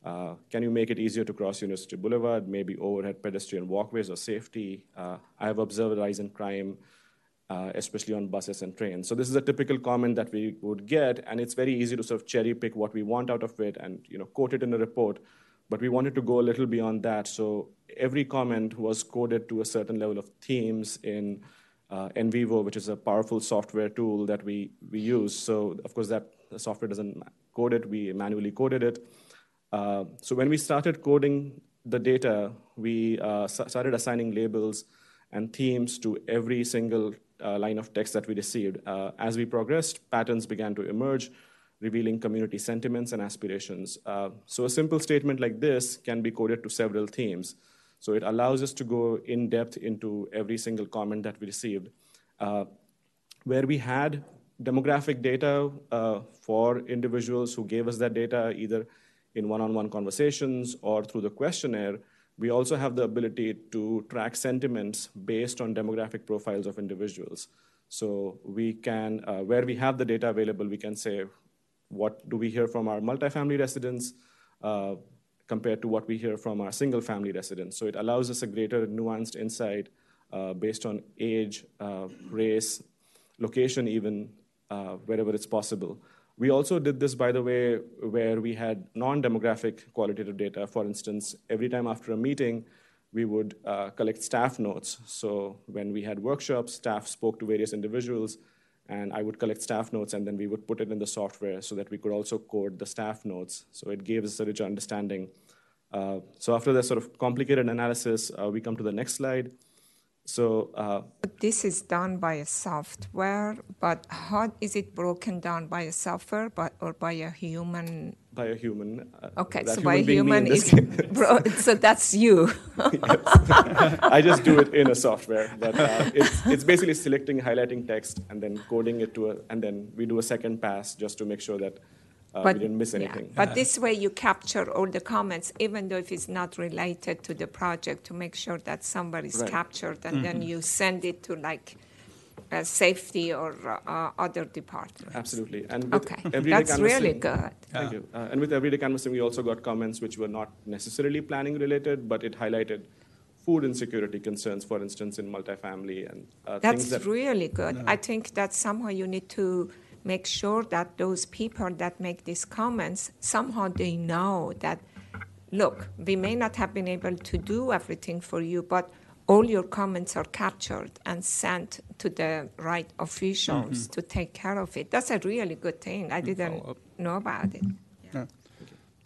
Uh, can you make it easier to cross University Boulevard, maybe overhead pedestrian walkways or safety? Uh, I have observed a rise in crime uh, especially on buses and trains. So this is a typical comment that we would get, and it's very easy to sort of cherry pick what we want out of it and you know quote it in a report. But we wanted to go a little beyond that. So every comment was coded to a certain level of themes in uh, NVivo, which is a powerful software tool that we we use. So of course that software doesn't code it; we manually coded it. Uh, so when we started coding the data, we uh, started assigning labels and themes to every single line of text that we received. Uh, as we progressed, patterns began to emerge, revealing community sentiments and aspirations. Uh, so a simple statement like this can be coded to several themes. So it allows us to go in depth into every single comment that we received. Uh, where we had demographic data uh, for individuals who gave us that data, either in one on one conversations or through the questionnaire, we also have the ability to track sentiments based on demographic profiles of individuals. So we can, uh, where we have the data available, we can say, what do we hear from our multifamily residents uh, compared to what we hear from our single family residents? So it allows us a greater nuanced insight uh, based on age, uh, race, location, even uh, wherever it's possible. We also did this, by the way, where we had non demographic qualitative data. For instance, every time after a meeting, we would uh, collect staff notes. So when we had workshops, staff spoke to various individuals, and I would collect staff notes, and then we would put it in the software so that we could also code the staff notes. So it gave us a richer understanding. Uh, so after that sort of complicated analysis, uh, we come to the next slide. So uh, this is done by a software, but how is it broken down by a software, but or by a human? By a human. Uh, okay, so by a human is <laughs> bro, so that's you. <laughs> I just do it in a software, but uh, <laughs> it's it's basically selecting, highlighting text, and then coding it to a, and then we do a second pass just to make sure that uh, but, we didn't miss anything. Yeah. But <laughs> this way you capture all the comments, even though if it's not related to the project, to make sure that somebody's right. captured, and mm-hmm. then you send it to like uh, safety or uh, other departments. Absolutely. And okay, that's really good. Thank yeah. you. Uh, and with everyday canvassing, we also got comments which were not necessarily planning related, but it highlighted food insecurity concerns, for instance, in multifamily and uh, that's that really good. Yeah. I think that somehow you need to make sure that those people that make these comments somehow they know that look we may not have been able to do everything for you but all your comments are captured and sent to the right officials mm-hmm. to take care of it. That's a really good thing. I didn't know about it. Yeah.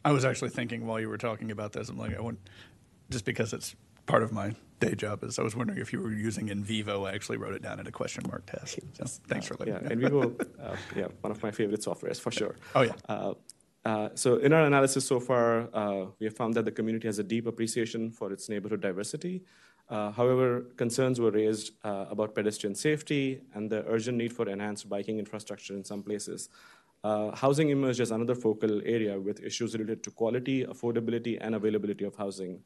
I was actually thinking while you were talking about this, I'm like, I want, just because it's part of my day job, is I was wondering if you were using NVivo. I actually wrote it down in a question mark test. So thanks for letting Yeah, me know. NVivo, <laughs> uh, yeah, one of my favorite softwares for sure. Oh, yeah. Uh, uh, so in our analysis so far, uh, we have found that the community has a deep appreciation for its neighborhood diversity. Uh, however, concerns were raised uh, about pedestrian safety and the urgent need for enhanced biking infrastructure in some places. Uh, housing emerged as another focal area with issues related to quality, affordability, and availability of housing.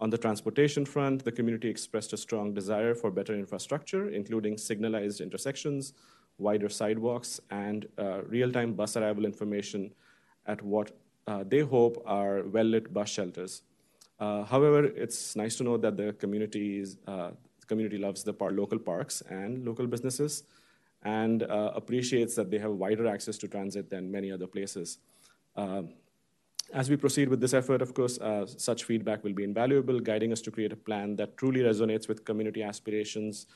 On the transportation front, the community expressed a strong desire for better infrastructure, including signalized intersections, wider sidewalks, and uh, real time bus arrival information at what uh, they hope are well lit bus shelters. Uh, however, it's nice to know that the communities, uh, community loves the par- local parks and local businesses and uh, appreciates that they have wider access to transit than many other places. As we proceed with this effort, of course, uh, such feedback will be invaluable, guiding us to create a plan that truly resonates with community aspirations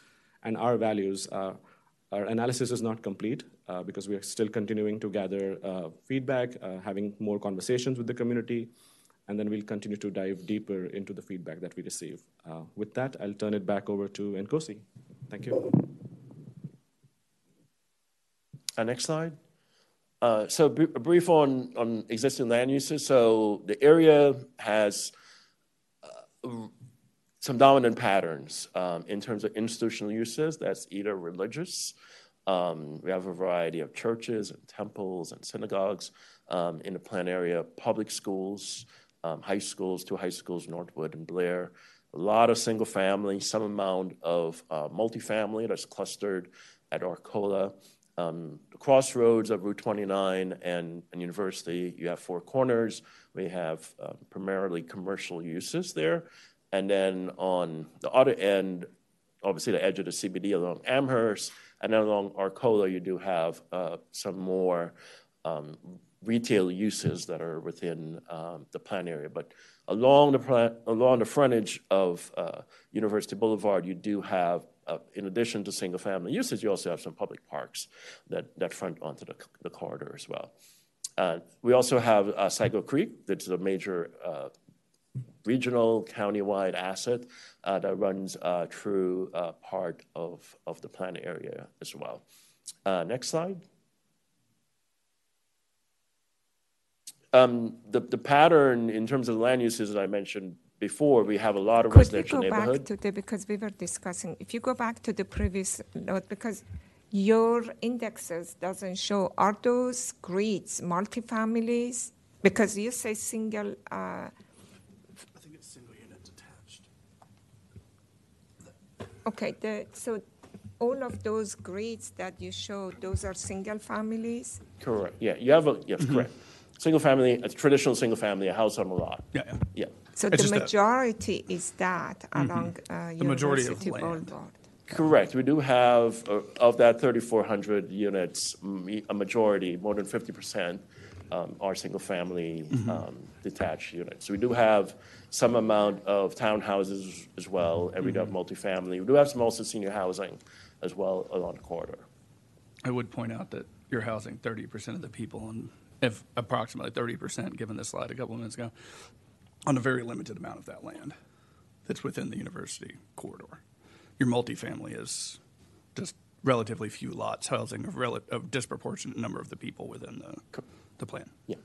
and our values. Uh, our analysis is not complete uh, because we are still continuing to gather uh, feedback, uh, having more conversations with the community, and then we'll continue to dive deeper into the feedback that we receive. Uh, with that, I'll turn it back over to Nkosi. Thank you. Uh, next slide. Uh, so brief on, existing land uses. So the area has uh, some dominant patterns um, in terms of institutional uses. That's either religious. Um, we have a variety of churches and temples and synagogues um, in the plan area, public schools, high schools, two high schools, Northwood and Blair. A lot of single family, some amount of uh, multifamily that's clustered at Arcola. Um, crossroads of Route 29 and, and University, you have Four Corners. We have uh, primarily commercial uses there. And then on the other end, obviously the edge of the CBD along Amherst, and then along Arcola, you do have uh, some more um, retail uses that are within um, the plan area. But along the plan, along the frontage of uh, University Boulevard, you do have, uh, in addition to single-family uses, you also have some public parks that, that front onto the, the corridor as well. Uh, we also have uh, Sligo Creek, that's a major uh, regional, countywide asset uh, that runs uh, through uh, part of, of the plan area as well. Next slide. Um, the, the pattern in terms of land uses that I mentioned before, we have a lot of Could we residential go back to the, because we were discussing, if you go back to the previous note, because your indexes doesn't show, are those grids multifamilies? Because you say single, uh, I think it's single unit detached. okay, the, so all of those grids that you show, those are single families? Correct, yeah, you have a, yes, correct. Single family, a traditional single family, a house on a lot, Yeah, yeah. yeah. So It's the just that- majority is that along uh, The majority of University land. Boulevard? Correct. We do have, uh, of that 3,400 units, m- a majority, more than 50%, um, are single-family um, detached units. So we do have some amount of townhouses as well, and we do have multifamily. We do have some also senior housing as well along the corridor. I would point out that you're housing 30% of the people, and if approximately 30%, given this slide a couple of minutes ago, on a very limited amount of that land that's within the university corridor. Your multifamily is just relatively few lots housing a, rel- a disproportionate number of the people within the, the plan. Yeah.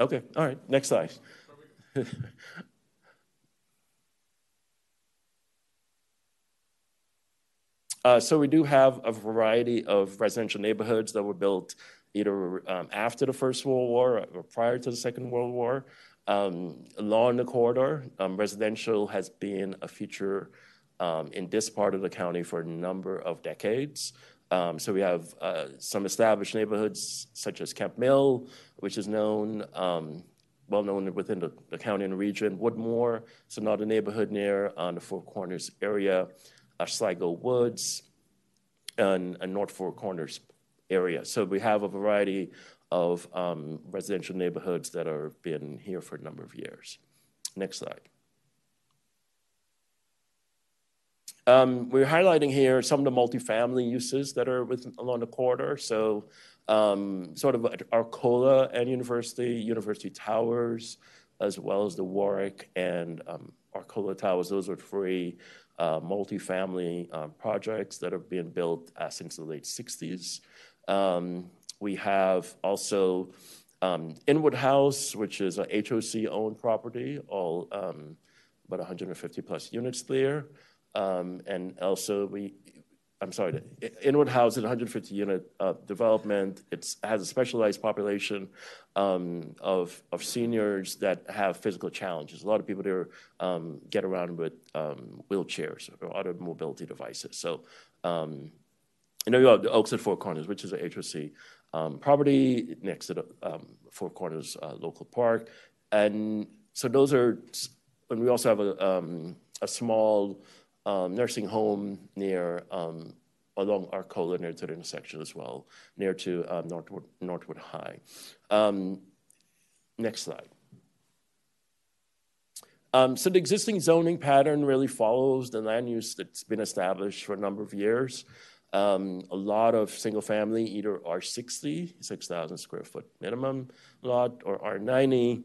Okay, all right, next slide. <laughs> Uh, so we do have a variety of residential neighborhoods that were built either um, after the First World War or prior to the Second World War. Um, along the corridor, um, residential has been a feature um, in this part of the county for a number of decades. Um, so we have uh, some established neighborhoods such as Kemp Mill, which is known, um, well known within the, the county and region. Woodmoor is another neighborhood near on the Four Corners area. Sligo Woods and, and North Four Corners area. So we have a variety of um, residential neighborhoods that are been here for a number of years. Next slide. Um, we're highlighting here some of the multifamily uses that are within, along the corridor. So um, sort of Arcola and University, University Towers, as well as the Warwick and um, Arcola Towers. Those are three multifamily uh, projects that are being built uh, since the late 60s. Um, we have also um, Inwood House, which is a HOC-owned property, all um, about 150 plus units there. And also we, I'm sorry, Inwood House is a 150 unit uh, development. It has a specialized population um, of, of seniors that have physical challenges. A lot of people there um, get around with um, wheelchairs or other mobility devices. So, um, you know, you have the Oaks at Four Corners, which is a HOC um, property next to the um, Four Corners uh, local park. And so those are, and we also have a, a small um, nursing home near um, along Arcola near to the intersection as well, near to um, Northwood, Northwood High. Um, next slide. Um, so the existing zoning pattern really follows the land use that's been established for a number of years. Um, a lot of single family, either R60, 6,000 square foot minimum lot, or R90.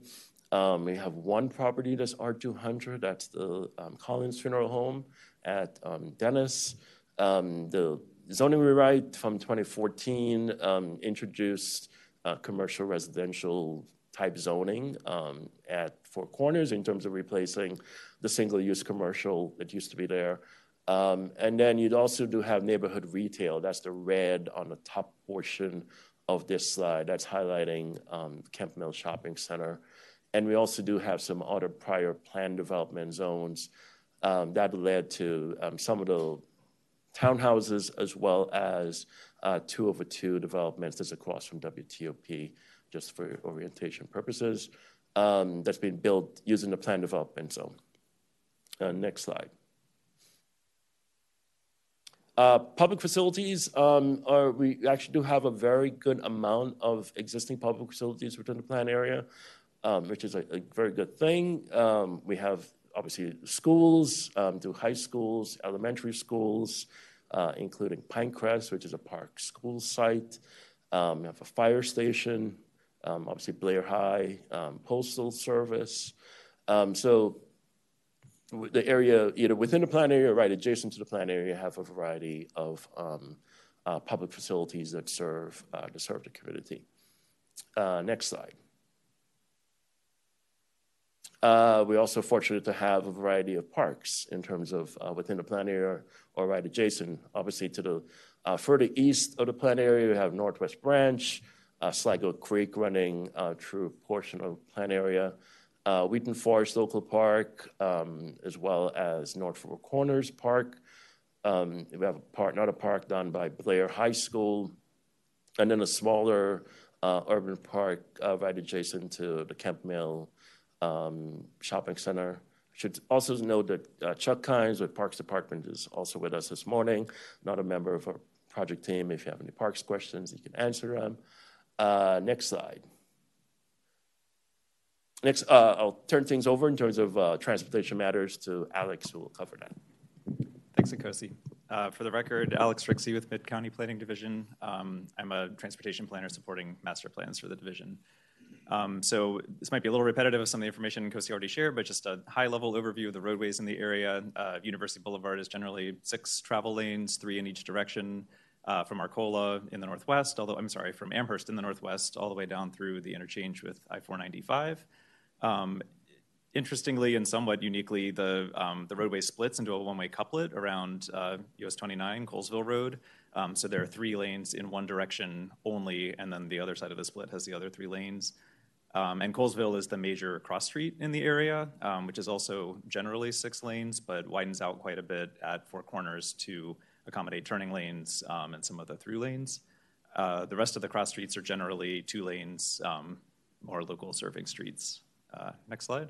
Um, we have one property that's R200, that's the um, Collins Funeral Home at um, Dennis. Um, the zoning rewrite from 2014 um, introduced uh, commercial residential type zoning um, at Four Corners in terms of replacing the single use commercial that used to be there. Um, and then you'd also do have neighborhood retail. That's the red on the top portion of this slide. That's highlighting um, Kemp Mill Shopping Center. And we also do have some other prior plan development zones um, that led to um, some of the townhouses as well as uh, two over two developments that's across from WTOP, just for orientation purposes, um, that's been built using the plan development zone. Uh, next slide. Uh, public facilities um, are, we actually do have a very good amount of existing public facilities within the plan area, um, which is a, a, very good thing. Um, we have obviously schools, um, to high schools, elementary schools, uh, including Pinecrest, which is a park school site. Um, we have a fire station, um, obviously Blair High, um, postal service. Um, so the area, either within the plan area or right adjacent to the plan area, have a variety of um, uh, public facilities that serve uh, to serve the community. Uh, next slide. Uh, we're also fortunate to have a variety of parks in terms of uh, within the plan area or right adjacent. Obviously, to the uh, further east of the plan area, we have Northwest Branch, uh, Sligo Creek running uh, through a portion of plan area, uh, Wheaton Forest Local Park, um, as well as North Four Corners Park. Um, we have a park, another park done by Blair High School, and then a smaller urban park right adjacent to the Kemp Mill um, shopping center. I should also note that uh, Chuck Kines with Parks Department is also with us this morning, not a member of our project team. If you have any parks questions, you can answer them. Uh, next slide. Next, uh, I'll turn things over in terms of uh, transportation matters to Alex, who will cover that. Thanks, Nkosi. Uh, for the record, Alex Rixey with Mid County Planning Division. Um, I'm a transportation planner supporting master plans for the division. Um, so this might be a little repetitive of some of the information Kosi already shared, but just a high-level overview of the roadways in the area. Uh, University Boulevard is generally six travel lanes, three in each direction, uh, from Arcola in the northwest, although I'm sorry, from Amherst in the northwest, all the way down through the interchange with I-495. Um, interestingly and somewhat uniquely, the um, the roadway splits into a one-way couplet around uh, US 29 Colesville Road. So there are three lanes in one direction only, and then the other side of the split has the other three lanes. Um, and Colesville is the major cross street in the area, um, which is also generally six lanes, but widens out quite a bit at Four Corners to accommodate turning lanes um, and some of the through lanes. Uh, the rest of the cross streets are generally two lanes, um, more local serving streets. Uh, next slide.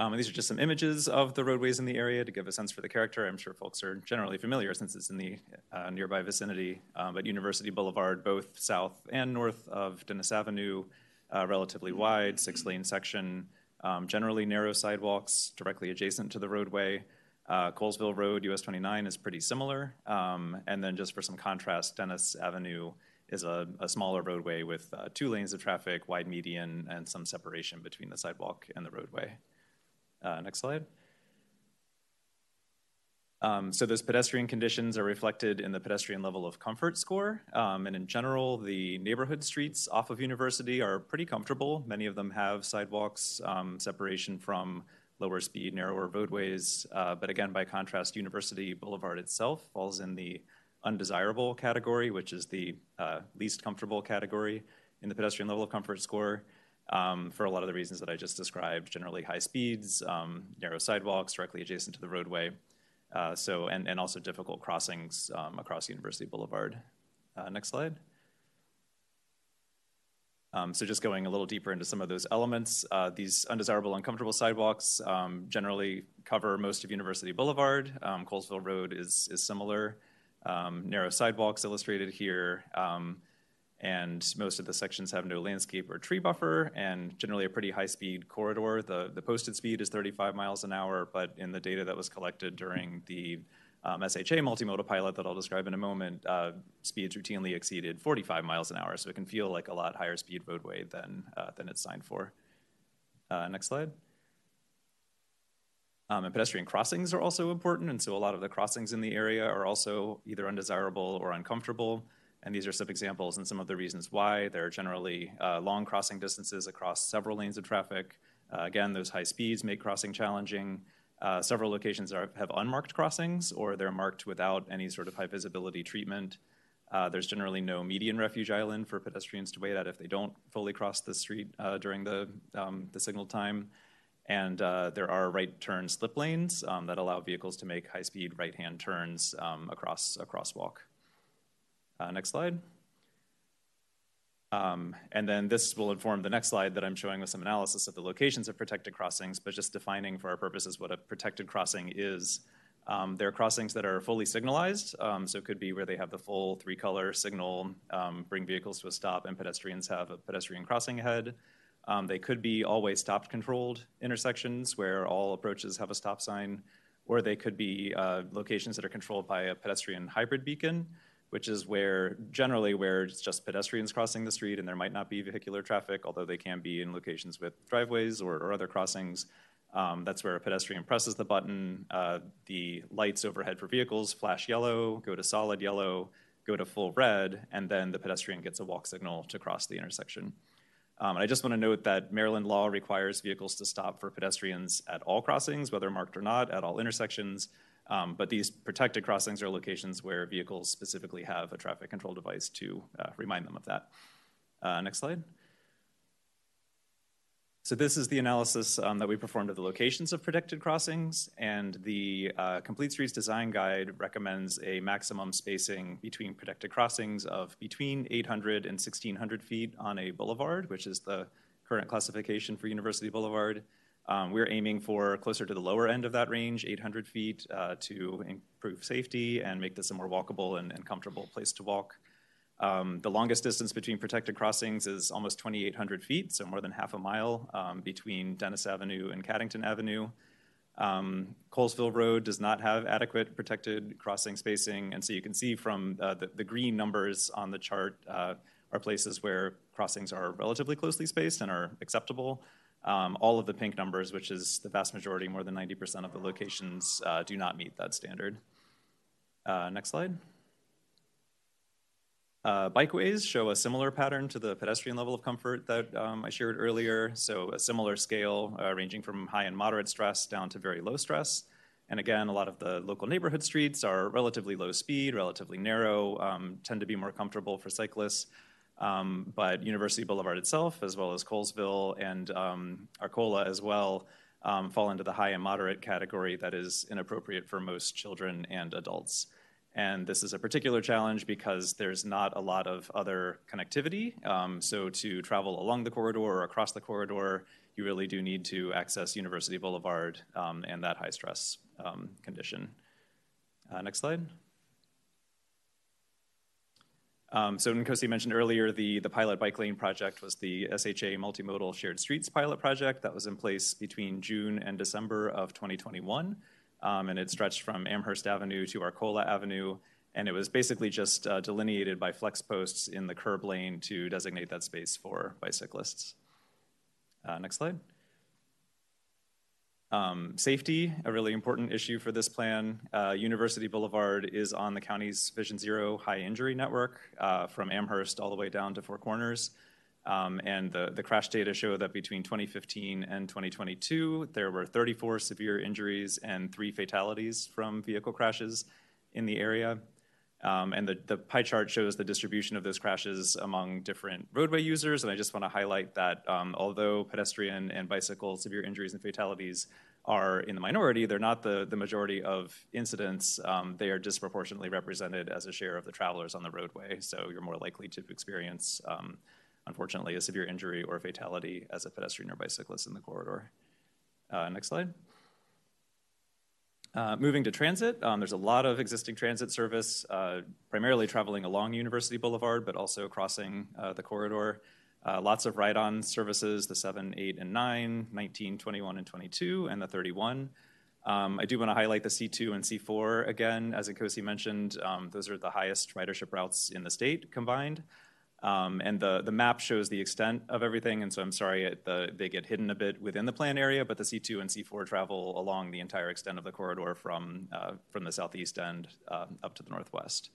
Um, and these are just some images of the roadways in the area to give a sense for the character. I'm sure folks are generally familiar since it's in the uh, nearby vicinity. Um, but University Boulevard, both south and north of Dennis Avenue, uh, relatively wide, six lane section, um, generally narrow sidewalks directly adjacent to the roadway. Uh, Colesville Road, US 29, is pretty similar. Um, and then, just for some contrast, Dennis Avenue is a, a smaller roadway with uh, two lanes of traffic, wide median, and some separation between the sidewalk and the roadway. Uh, next slide. Um, so those pedestrian conditions are reflected in the pedestrian level of comfort score. Um, and in general, the neighborhood streets off of University are pretty comfortable. Many of them have sidewalks, um, separation from lower speed, narrower roadways. Uh, but again, by contrast, University Boulevard itself falls in the undesirable category, which is the uh, least comfortable category in the pedestrian level of comfort score for a lot of the reasons that I just described, generally high speeds, um, narrow sidewalks directly adjacent to the roadway, uh, so, and, and also difficult crossings um, across University Boulevard. Uh, next slide. Um, so just going a little deeper into some of those elements, uh, these undesirable, uncomfortable sidewalks um, generally cover most of University Boulevard. Um, Colesville Road is, is similar. Um, narrow sidewalks illustrated here. And most of the sections have no landscape or tree buffer and generally a pretty high speed corridor. The, the posted speed is 35 miles an hour, but in the data that was collected during the um, SHA multimodal pilot that I'll describe in a moment, uh, speeds routinely exceeded 45 miles an hour, so it can feel like a lot higher speed roadway than, uh, than it's signed for. Uh, next slide. Um, and pedestrian crossings are also important, and so a lot of the crossings in the area are also either undesirable or uncomfortable. And these are some examples and some of the reasons why. There are generally uh, long crossing distances across several lanes of traffic. Uh, again, those high speeds make crossing challenging. Uh, several locations are, have unmarked crossings, or they're marked without any sort of high visibility treatment. Uh, there's generally no median refuge island for pedestrians to wait at if they don't fully cross the street uh, during the, um, the signal time. And uh, there are right turn slip lanes um, that allow vehicles to make high speed right hand turns um, across a crosswalk. Uh, next slide. Um, and then this will inform the next slide that I'm showing with some analysis of the locations of protected crossings, but just defining for our purposes what a protected crossing is. Um, there are crossings that are fully signalized, um, so it could be where they have the full three color signal, um, bring vehicles to a stop, and pedestrians have a pedestrian crossing ahead. Um, they could be always stop controlled intersections where all approaches have a stop sign, or they could be uh, locations that are controlled by a pedestrian hybrid beacon which is where generally where it's just pedestrians crossing the street and there might not be vehicular traffic, although they can be in locations with driveways or, or other crossings. Um, that's where a pedestrian presses the button. Uh, the lights overhead for vehicles flash yellow, go to solid yellow, go to full red, and then the pedestrian gets a walk signal to cross the intersection. Um, and I just want to note that Maryland law requires vehicles to stop for pedestrians at all crossings, whether marked or not, at all intersections. Um, but these protected crossings are locations where vehicles specifically have a traffic control device to uh, remind them of that. Uh, next slide. So this is the analysis um, that we performed of the locations of protected crossings, and the uh, Complete Streets Design Guide recommends a maximum spacing between protected crossings of between 800 and 1600 feet on a boulevard, which is the current classification for University Boulevard, um, we're aiming for closer to the lower end of that range, 800 feet, uh, to improve safety and make this a more walkable and, and comfortable place to walk. Um, the longest distance between protected crossings is almost 2,800 feet, so more than half a mile um, between Dennis Avenue and Caddington Avenue. Um, Colesville Road does not have adequate protected crossing spacing, and so you can see from uh, the, the, green numbers on the chart uh, are places where crossings are relatively closely spaced and are acceptable. Um, all of the pink numbers, which is the vast majority, more than 90% of the locations, uh, do not meet that standard. Uh, next slide. Uh, bikeways show a similar pattern to the pedestrian level of comfort that um, I shared earlier. So a similar scale uh, ranging from high and moderate stress down to very low stress. And again, a lot of the local neighborhood streets are relatively low speed, relatively narrow, um, tend to be more comfortable for cyclists. Um, but University Boulevard itself, as well as Colesville and um, Arcola as well, um, fall into the high and moderate category that is inappropriate for most children and adults. And this is a particular challenge because there's not a lot of other connectivity. Um, so to travel along the corridor or across the corridor, you really do need to access University Boulevard um, and that high stress um, condition. Uh, next slide. Um, so Nkosi mentioned earlier the, pilot bike lane project was the SHA multimodal shared streets pilot project that was in place between June and December of 2021. Um, and it stretched from Amherst Avenue to Arcola Avenue. And it was basically just uh, delineated by flex posts in the curb lane to designate that space for bicyclists. Uh, next slide. Um, safety, a really important issue for this plan. Uh, University Boulevard is on the county's Vision Zero high injury network uh, from Amherst all the way down to Four Corners. Um, and the, the crash data show that between 2015 and 2022, there were 34 severe injuries and three fatalities from vehicle crashes in the area. Um, and the, the pie chart shows the distribution of those crashes among different roadway users. And I just want to highlight that um, although pedestrian and bicycle severe injuries and fatalities are in the minority, they're not the, the majority of incidents. Um, they are disproportionately represented as a share of the travelers on the roadway. So you're more likely to experience, um, unfortunately, a severe injury or fatality as a pedestrian or bicyclist in the corridor. Uh, next slide. Uh, moving to transit, um, there's a lot of existing transit service, uh, primarily traveling along University Boulevard, but also crossing uh, the corridor. Uh, lots of ride on services the 7, 8, and 9, 19, 21, and 22, and the 31. Um, I do want to highlight the C2 and C4 again. As Nkosi mentioned, um, those are the highest ridership routes in the state combined. Um, and the, the map shows the extent of everything, and so I'm sorry it, the, they get hidden a bit within the plan area, but the C2 and C4 travel along the entire extent of the corridor from, uh, from the southeast end uh, up to the northwest.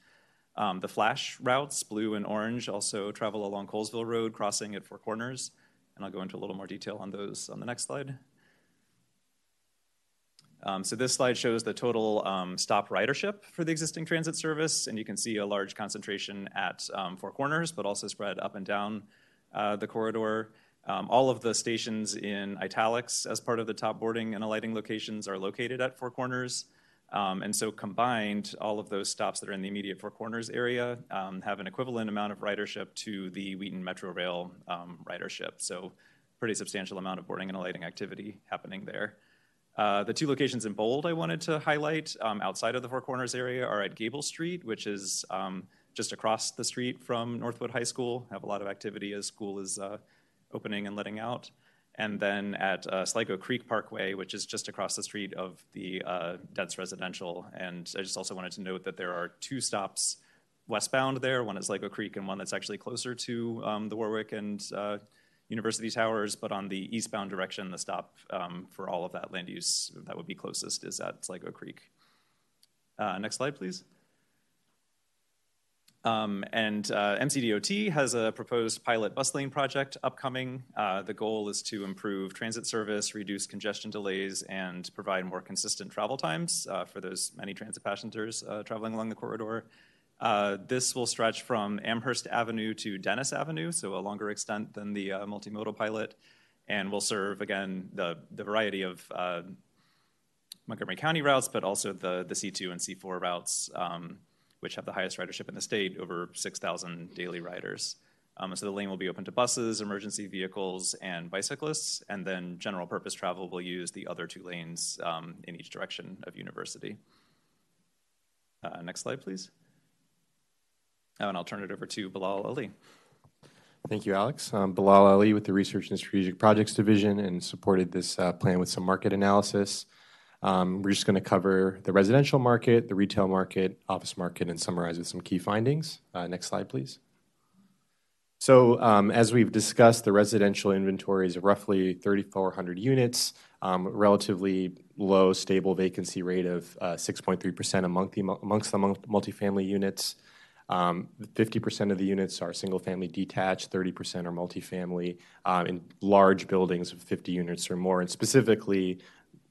Um, the flash routes, blue and orange, also travel along Colesville Road, crossing at Four Corners, and I'll go into a little more detail on those on the next slide. Um, so this slide shows the total um, stop ridership for the existing transit service, and you can see a large concentration at um, Four Corners, but also spread up and down uh, the corridor. Um, all of the stations in italics as part of the top boarding and alighting locations are located at Four Corners. Um, and so combined, all of those stops that are in the immediate Four Corners area um, have an equivalent amount of ridership to the Wheaton Metro Rail ridership. So pretty substantial amount of boarding and alighting activity happening there. Uh, the two locations in bold I wanted to highlight um, outside of the Four Corners area are at Gable Street, which is um, just across the street from Northwood High School. Have a lot of activity as school is uh, opening and letting out. And then at uh, Sligo Creek Parkway, which is just across the street of the uh, dense residential. And I just also wanted to note that there are two stops westbound there, one at Sligo Creek and one that's actually closer to um, the Warwick and uh, University Towers, but on the eastbound direction, the stop um, for all of that land use that would be closest is at Sligo Creek. Uh, next slide, please. Um, and uh, MCDOT has a proposed pilot bus lane project upcoming. Uh, the goal is to improve transit service, reduce congestion delays, and provide more consistent travel times uh, for those many transit passengers uh, traveling along the corridor. Uh, this will stretch from Amherst Avenue to Dennis Avenue, so a longer extent than the uh, multimodal pilot, and will serve again the, the variety of uh, Montgomery County routes, but also the, the C2 and C4 routes, um, which have the highest ridership in the state, over 6,000 daily riders. Um, so the lane will be open to buses, emergency vehicles, and bicyclists, and then general purpose travel will use the other two lanes um, in each direction of university. Uh, next slide, please. And I'll turn it over to Bilal Ali. Thank you, Alex. I'm Bilal Ali with the Research and Strategic Projects Division and supported this uh, plan with some market analysis. Um, we're just going to cover the residential market, the retail market, office market, and summarize with some key findings. Uh, next slide, please. So um, as we've discussed, the residential inventory is roughly 3,400 units, um, relatively low, stable vacancy rate of uh, 6.3% among the, amongst the multifamily units. Um, 50% of the units are single family detached, 30% are multifamily uh, in large buildings of 50 units or more, and specifically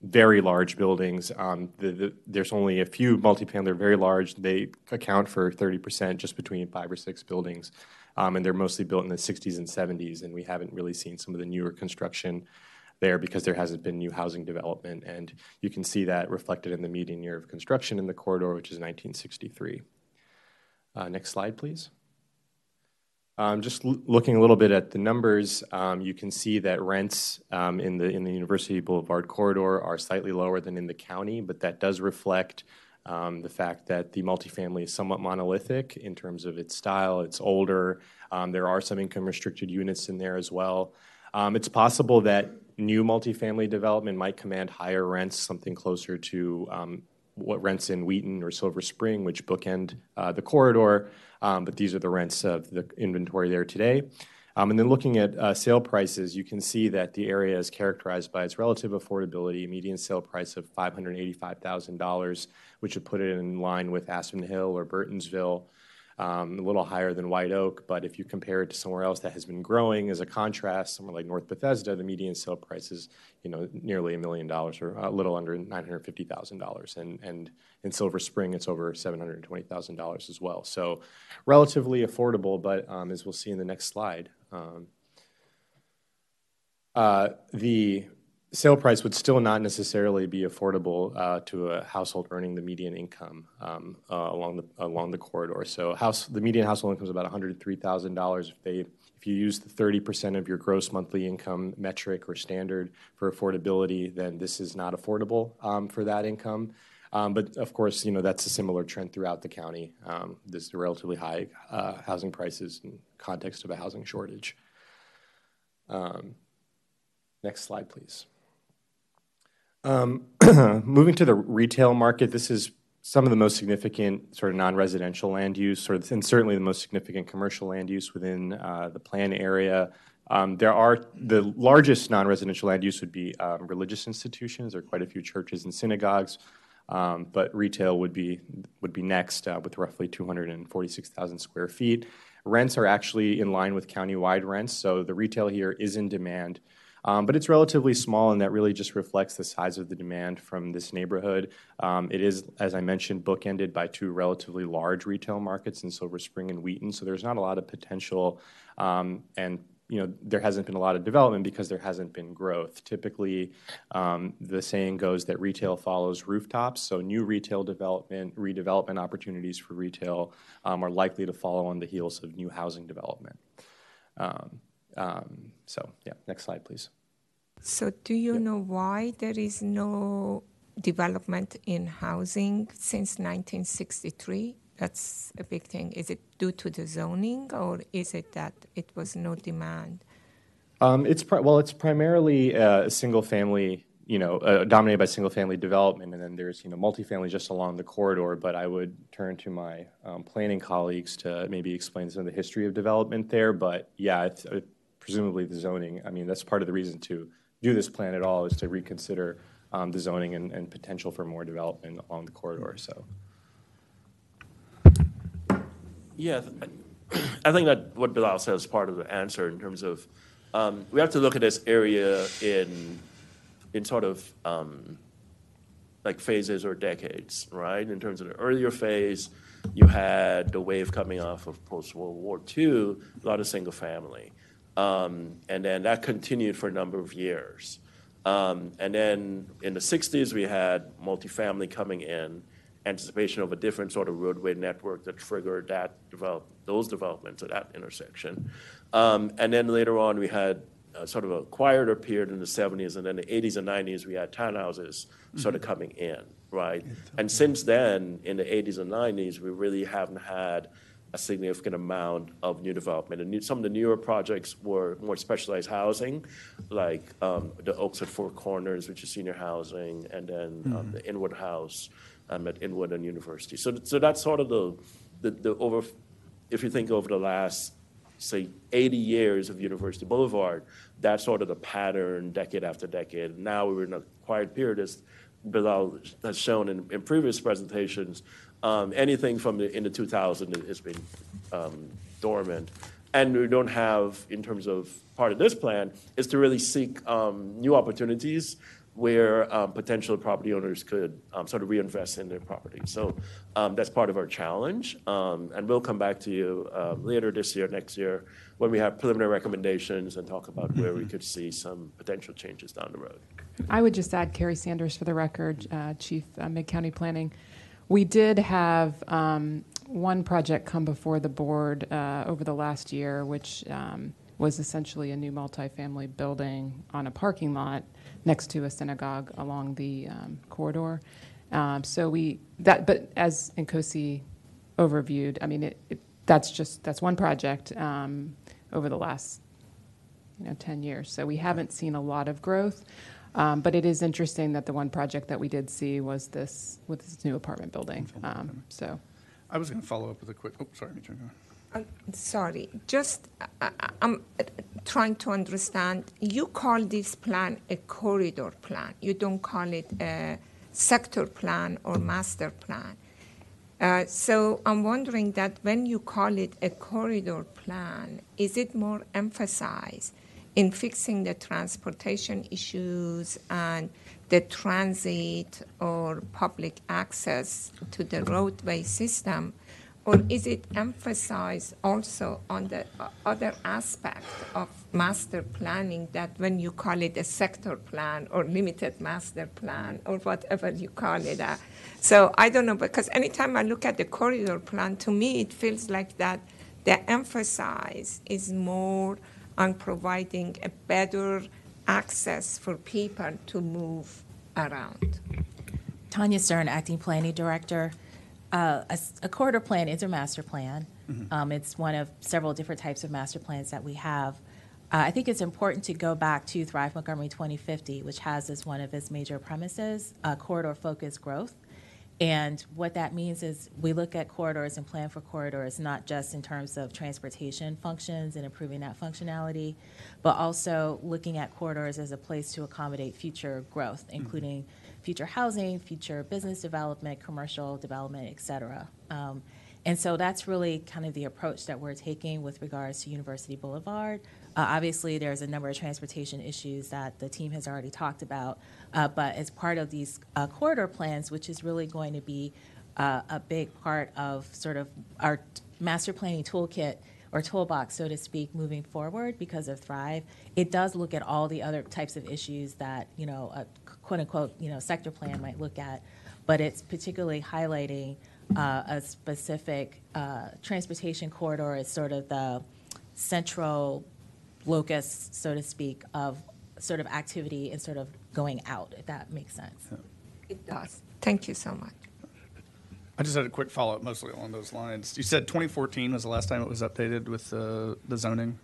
very large buildings. Um, the, the, there's only a few multifamily, they're very large. They account for 30% just between five or six buildings. Um, and they're mostly built in the 60s and 70s, and we haven't really seen some of the newer construction there because there hasn't been new housing development. And you can see that reflected in the median year of construction in the corridor, which is 1963. Uh, next slide, please. Um, Just looking a little bit at the numbers, um, you can see that rents um, in the, in the University Boulevard corridor are slightly lower than in the county, but that does reflect um, the fact that the multifamily is somewhat monolithic in terms of its style. It's older. Um, There are some income-restricted units in there as well. Um, It's possible that new multifamily development might command higher rents, something closer to rents in Wheaton or Silver Spring, which bookend uh, the corridor. Um, but these are the rents of the inventory there today. Um, and then looking at uh, sale prices, you can see that the area is characterized by its relative affordability, median sale price of $585,000, which would put it in line with Aspen Hill or Burtonsville a little higher than White Oak. But if you compare it to somewhere else that has been growing as a contrast, somewhere like North Bethesda, the median sale price is you know nearly a million dollars or a little under nine hundred fifty thousand dollars, and and in Silver Spring it's over seven hundred twenty thousand dollars as well. So relatively affordable, but um, as we'll see in the next slide. Um, uh, the sale price would still not necessarily be affordable uh, to a household earning the median income um, uh, along the along the corridor. So house the median household income is about one hundred three thousand dollars. If they if you use the thirty percent of your gross monthly income metric or standard for affordability, then this is not affordable um, for that income. Um, but of course, you know that's a similar trend throughout the county. Um, there's relatively high uh, housing prices in context of a housing shortage. Um, next slide, please. Um, <clears throat> moving to the retail market, this is some of the most significant sort of non-residential land use, and certainly the most significant commercial land use within uh, the plan area. Um, there are the largest non-residential land use would be um, religious institutions. There are quite a few churches and synagogues, but retail would be next uh, with roughly 246,000 square feet. Rents are actually in line with countywide rents, so the retail here is in demand. Um, but it's relatively small, and that really just reflects the size of the demand from this neighborhood. Um, it is, as I mentioned, bookended by two relatively large retail markets in Silver Spring and Wheaton, so there's not a lot of potential. Um, and you know, there hasn't been a lot of development because there hasn't been growth. Typically, the saying goes that retail follows rooftops. So, new retail development, redevelopment opportunities for retail are likely to follow on the heels of new housing development. Um, so, yeah, next slide, please. So, do you know why there is no development in housing since 1963? That's a big thing. Is it due to the zoning, or is it that it was no demand? Um, it's pri- well, it's primarily uh, a single family, you know, uh, dominated by single family development, and then there's you know multifamily just along the corridor. But I would turn to my um, planning colleagues to maybe explain some of the history of development there. But yeah, it's, uh, presumably the zoning. I mean, that's part of the reason to do this plan at all is to reconsider um, the zoning and, and potential for more development along the corridor. So. Yeah, <clears throat> I think that what Bilal said is part of the answer in terms of um, we have to look at this area in in sort of um, like phases or decades, right? In terms of the earlier phase, you had the wave coming off of post World War II, a lot of single family, that continued for a number of years. Um, and then in the 60s, we had multifamily coming in, anticipation of a different sort of roadway network that triggered that develop, those developments at that intersection. Um, and then later on, we had sort of a quieter period in the 70s, and then the 80s and 90s, we had townhouses sort of coming in, right? And since then, in the 80s and 90s, we really haven't had a significant amount of new development. And some of the newer projects were more specialized housing, like um, the Oaks at Four Corners, which is senior housing, and then um, the Inwood House um, at Inwood and University. So, so that's sort of the, the, the over, if you think over the last, say, 80 years of University Boulevard, that's sort of the pattern decade after decade. Now we're in a quiet period, as Bilal has shown in, in previous presentations. Um, anything from the, in the 2000s has been um, dormant. And we don't have, in terms of part of this plan, is to really seek um, new opportunities where um, potential property owners could um, sort of reinvest in their property. So um, that's part of our challenge. Um, and we'll come back to you um, later this year, next year, when we have preliminary recommendations and talk about where we could see some potential changes down the road. I would just add Carrie Sanders for the record, uh, Chief uh, Mid County Planning. We did have um, one project come before the board uh, over the last year, which um, was essentially a new multifamily building on a parking lot next to a synagogue along the um, corridor. Um, So we, that, but as Nkosi overviewed, I mean, it, it- that's just, that's one project um, over the last, you know, 10 years. So we haven't seen a lot of growth. Um, But it is interesting that the one project that we did see was this, with this new apartment building. Um, So, I was going to follow up with a quick, oh, sorry, Mitra, go ahead. Uh, Sorry, just, I- I- I'm uh, trying to understand, you call this plan a corridor plan. You don't call it a sector plan or master plan. Uh, So I'm wondering that when you call it a corridor plan, is it more emphasized in fixing the transportation issues and the transit or public access to the roadway system? Or is it emphasized also on the other aspect of master planning that when you call it a sector plan or limited master plan or whatever you call it? uh, So I don't know, because anytime I look at the corridor plan, to me, it feels like that the emphasis is more on providing a better access for people to move around. Tanya Stern, Acting Planning Director. Uh, A s- a corridor plan is a master plan. Um, It's one of several different types of master plans that we have. Uh, I think it's important to go back to Thrive Montgomery 2050, which has as one of its major premises, uh, corridor-focused growth. And what that means is we look at corridors and plan for corridors not just in terms of transportation functions and improving that functionality, but also looking at corridors as a place to accommodate future growth, including future housing, future business development, commercial development, et cetera. Um, and so that's really kind of the approach that we're taking with regards to University Boulevard. Uh, obviously, there's a number of transportation issues that the team has already talked about, uh, but as part of these uh, corridor plans, which is really going to be uh, a big part of sort of our master planning toolkit or toolbox, so to speak, moving forward because of Thrive, it does look at all the other types of issues that you know a quote unquote you know sector plan might look at, but it's particularly highlighting uh, a specific uh, transportation corridor as sort of the central locus, so to speak, of sort of activity and sort of going out, if that makes sense. It does. Thank you so much. I just had a quick follow-up mostly along those lines. You said 2014 was the last time it was updated with uh, the zoning,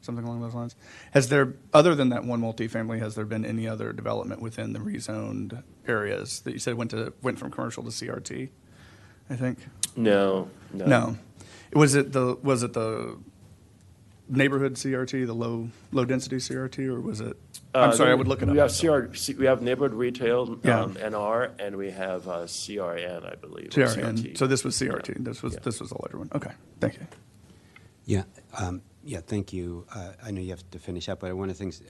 something along those lines. Has there, other than that one multifamily, has there been any other development within the rezoned areas that you said went to, went from commercial to CRT, I think? No, no. No. Was it the, was it the neighborhood CRT, the low, low-density CRT, or was it? I'm Uh, sorry, I would look it up. We have myself. CR, C- we have neighborhood retail, Yeah. um, NR, and we have uh, CRN, I believe. CRN, CRT. so this was CRT, Yeah. this was, Yeah. this was the larger one, okay, thank you. Yeah, um, yeah, thank you. Uh, I know you have to finish up, but one of the things,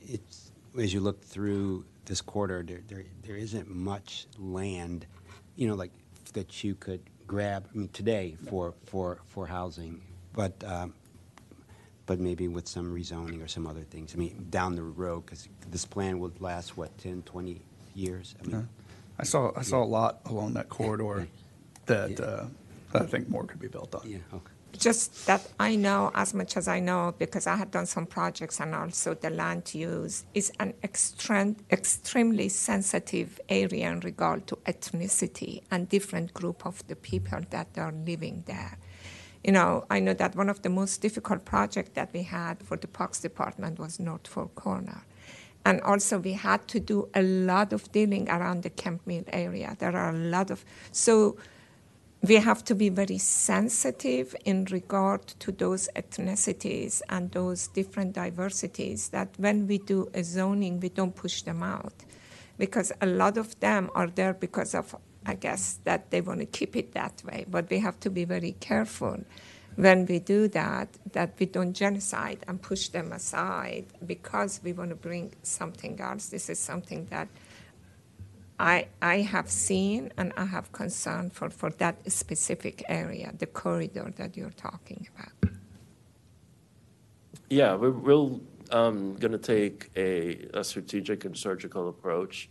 it's, as you look through this quarter, there, there, there isn't much land, you know, like, that you could grab, I mean, today for, for, for housing, but, um, but maybe with some rezoning or some other things. I mean, down the road, because this plan would last, what, 10, 20 years? I mean, I saw, I saw a lot along that corridor that, Yeah. uh, that I think more could be built on. yeah, okay. Just that I know as much as I know because I had done some projects and also the land use is an extreme, extremely sensitive area in regard to ethnicity and different group of the people that are living there. You know, I know that one of the most difficult projects that we had for the Parks Department was North Fork Corner. And also, we had to do a lot of dealing around the Kemp Mill area. There are a lot of, so we have to be very sensitive in regard to those ethnicities and those different diversities that when we do a zoning, we don't push them out. Because a lot of them are there because of, I guess, that they want to keep it that way. But we have to be very careful when we do that, that we don't genocide and push them aside because we want to bring something else. This is something that I, I have seen and I have concern for, for that specific area, the corridor that you're talking about. Yeah, we're, we're um, going to take a, a strategic and surgical approach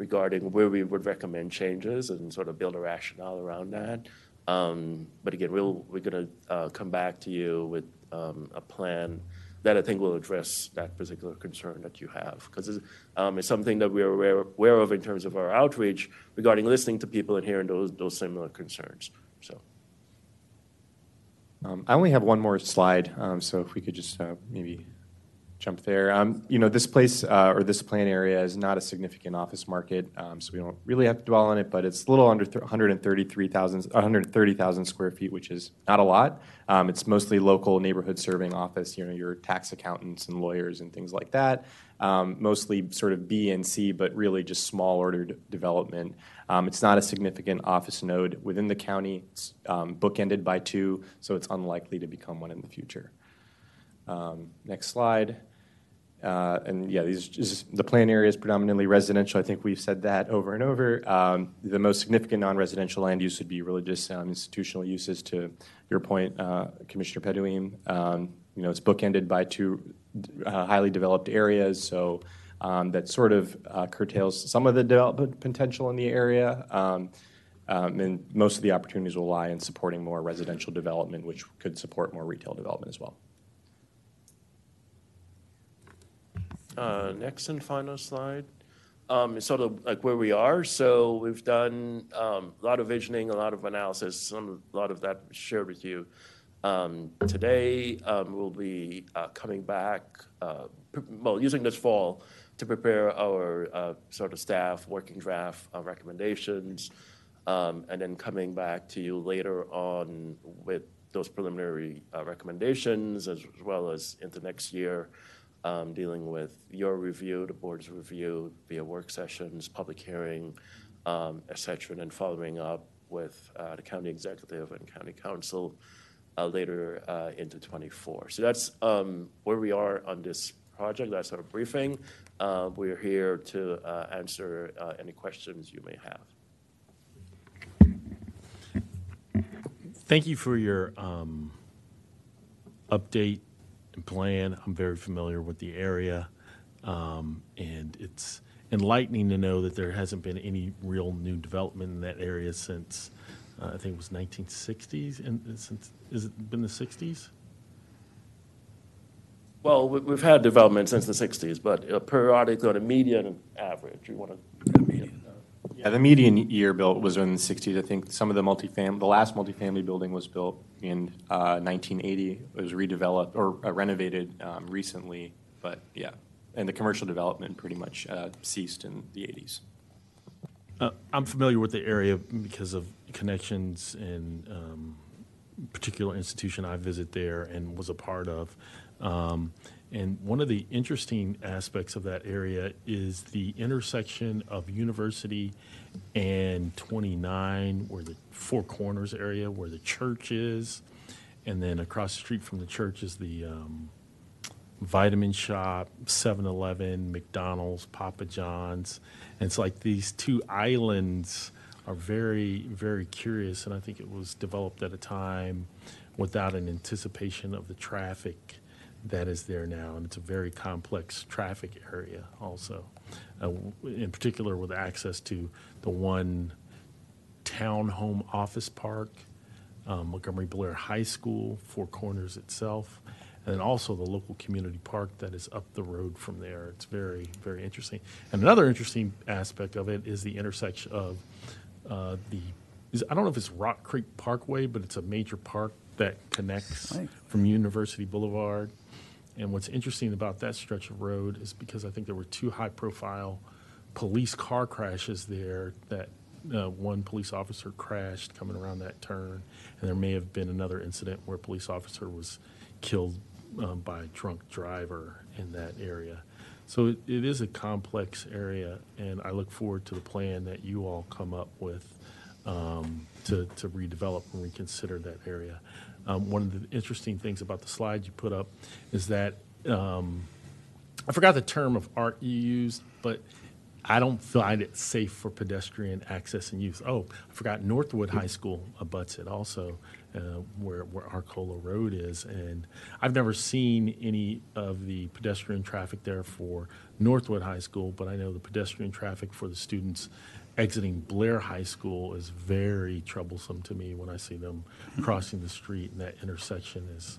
regarding where we would recommend changes and sort of build a rationale around that. Um, But again, we'll, we're going to come back to you with um, a plan that I think will address that particular concern that you have. Because it's, um, it's something that we're aware, aware of in terms of our outreach regarding listening to people and hearing those, those similar concerns, so. Um, I only have one more slide, um, so if we could just uh, maybe jump there. Um, you know, this place uh, or this plan area is not a significant office market, um, so we don't really have to dwell on it. But it's a little under 133,000, 130,000 square feet, which is not a lot. Um, it's mostly local neighborhood serving office. You know, your tax accountants and lawyers and things like that. Mostly sort of B and C, but really just small order development. It's not a significant office node within the county. It's bookended by two, so it's unlikely to become one in the future. Next slide. Uh, and yeah, these just, the plan area is predominantly residential. I think we've said that over and over. Um, the most significant non-residential land use would be religious um, institutional uses. To your point, uh, Commissioner Pedoeem, um, you know, it's bookended by two uh, highly developed areas, so um, that sort of uh, curtails some of the development potential in the area. Um, um, and most of the opportunities will lie in supporting more residential development, which could support more retail development as well. Uh, next and final slide. Um, is sort of like where we are. So we've done um, a lot of visioning, a lot of analysis. Some, a lot of that shared with you um, today. Um, we'll be uh, coming back, uh, well, using this fall to prepare our uh, sort of staff working draft uh, recommendations, um, and then coming back to you later on with those preliminary recommendations, as well as into next year um, dealing with your review, the board's review via work sessions, public hearing, um, et cetera, and then following up with uh, the county executive and county council uh, later uh, into 24. So that's um, where we are on this project. That's our briefing. Uh, we're here to uh, answer uh, any questions you may have. Thank you for your um, update and plan. I'm very familiar with the area, um, and it's enlightening to know that there hasn't been any real new development in that area since uh, I think it was 1960s. And since has it been the 60s? Well, we- we've had development since the 60s, but uh, periodically on a median average, you want to. Yeah, the median year built was in the 60s. I think some of the multifamily, the last multifamily building was built in uh, 1980. It was redeveloped or uh, renovated um, recently, but yeah. And the commercial development pretty much uh, ceased in the 80s. Uh, I'm familiar with the area because of connections and um, particular institution I visit there and was a part of. Um, and one of the interesting aspects of that area is the intersection of University and 29, where the Four Corners area, where the church is, and then across the street from the church is the um, vitamin shop, 7 Eleven, McDonald's, Papa John's. And it's like these two islands are very, very curious. And I think it was developed at a time without an anticipation of the traffic that is there now. And it's a very complex traffic area also, uh, in particular with access to the one townhome office park um, Montgomery Blair High School, Four Corners itself, and then also the local community park that is up the road from there. It's very, very interesting. And another interesting aspect of it is the intersection of uh, the, is, I don't know if it's Rock Creek Parkway, but it's a major park that connects Right. from University Boulevard. And what's interesting about that stretch of road is because I think there were two high-profile police car crashes there that uh, one police officer crashed coming around that turn, and there may have been another incident where a police officer was killed um, by a drunk driver in that area. So it, it is a complex area, and I look forward to the plan that you all come up with um, to, to redevelop and reconsider that area. Um, one of the interesting things about the slide you put up is that um, I forgot the term of art you used, but I don't find it safe for pedestrian access and use. Oh, I forgot Northwood High School abuts it also, uh, where where Arcola Road is, and I've never seen any of the pedestrian traffic there for Northwood High School, but I know the pedestrian traffic for the students exiting Blair High School is very troublesome to me when I see them crossing the street and that intersection is,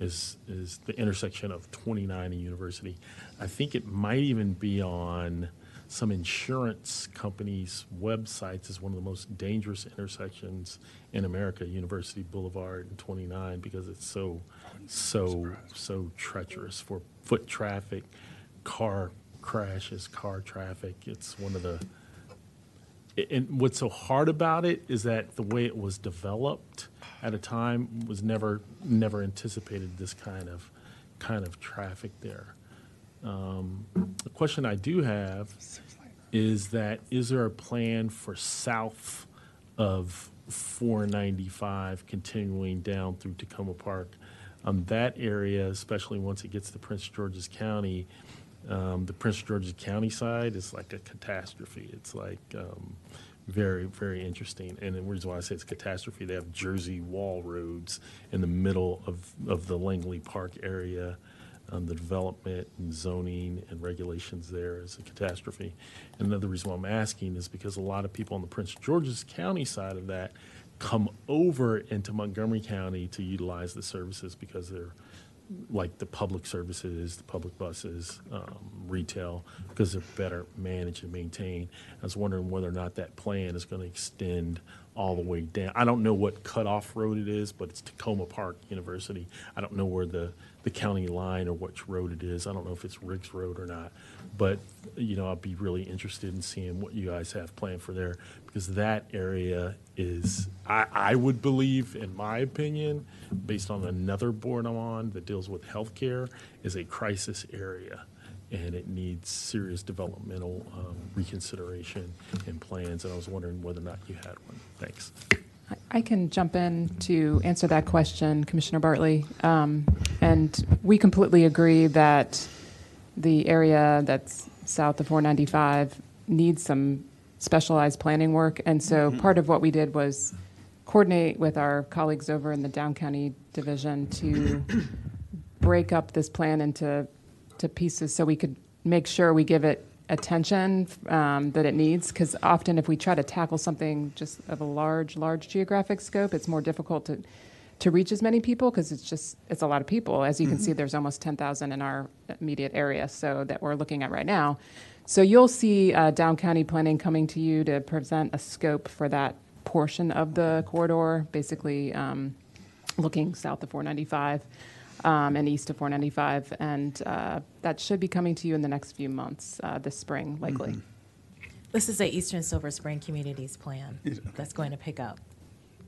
is, is the intersection of 29 and University. I think it might even be on some insurance companies' websites as one of the most dangerous intersections in America, University Boulevard and 29, because it's so, so, so treacherous for foot traffic, car crashes, car traffic. It's one of the, and what's so hard about it is that the way it was developed at a time was never never anticipated this kind of kind of traffic there. Um, the question I do have is that is there a plan for south of 495 continuing down through Takoma Park? Um, that area, especially once it gets to Prince George's County, um, the Prince George's County side is like a catastrophe. It's like um, very, very interesting. And the reason why I say it's a catastrophe, they have Jersey wall roads in the middle of, of the Langley Park area. Um, the development and zoning and regulations there is a catastrophe. And another reason why I'm asking is because a lot of people on the Prince George's County side of that come over into Montgomery County to utilize the services because they're like the public services, the public buses, um, retail, because they're better managed and maintained. I was wondering whether or not that plan is going to extend all the way down. I don't know what cutoff road it is, but it's Takoma Park University. I don't know where the, the county line or which road it is. I don't know if it's Riggs Road or not. But, you know, I'd be really interested in seeing what you guys have planned for there because that area is, I, I would believe, in my opinion, based on another board I'm on that deals with healthcare, is a crisis area. And it needs serious developmental um, reconsideration and plans. And I was wondering whether or not you had one. Thanks. I- can jump in to answer that question, Commissioner Bartley. Um, And we completely agree that the area that's south of 495 needs some specialized planning work. And so part of what we did was coordinate with our colleagues over in the Down County Division to <clears throat> break up this plan into to pieces so we could make sure we give it attention um, that it needs. Because often, if we try to tackle something just of a large, large geographic scope, it's more difficult to to reach as many people because it's just it's a lot of people. As you can see, there's almost 10,000 in our immediate area, so that we're looking at right now. So you'll see uh, Down County Planning coming to you to present a scope for that portion of the corridor, basically um, looking south of 495 um, and east of 495, and uh, that should be coming to you in the next few months, uh, this spring, likely. This is the Eastern Silver Spring Communities Plan that's going to pick up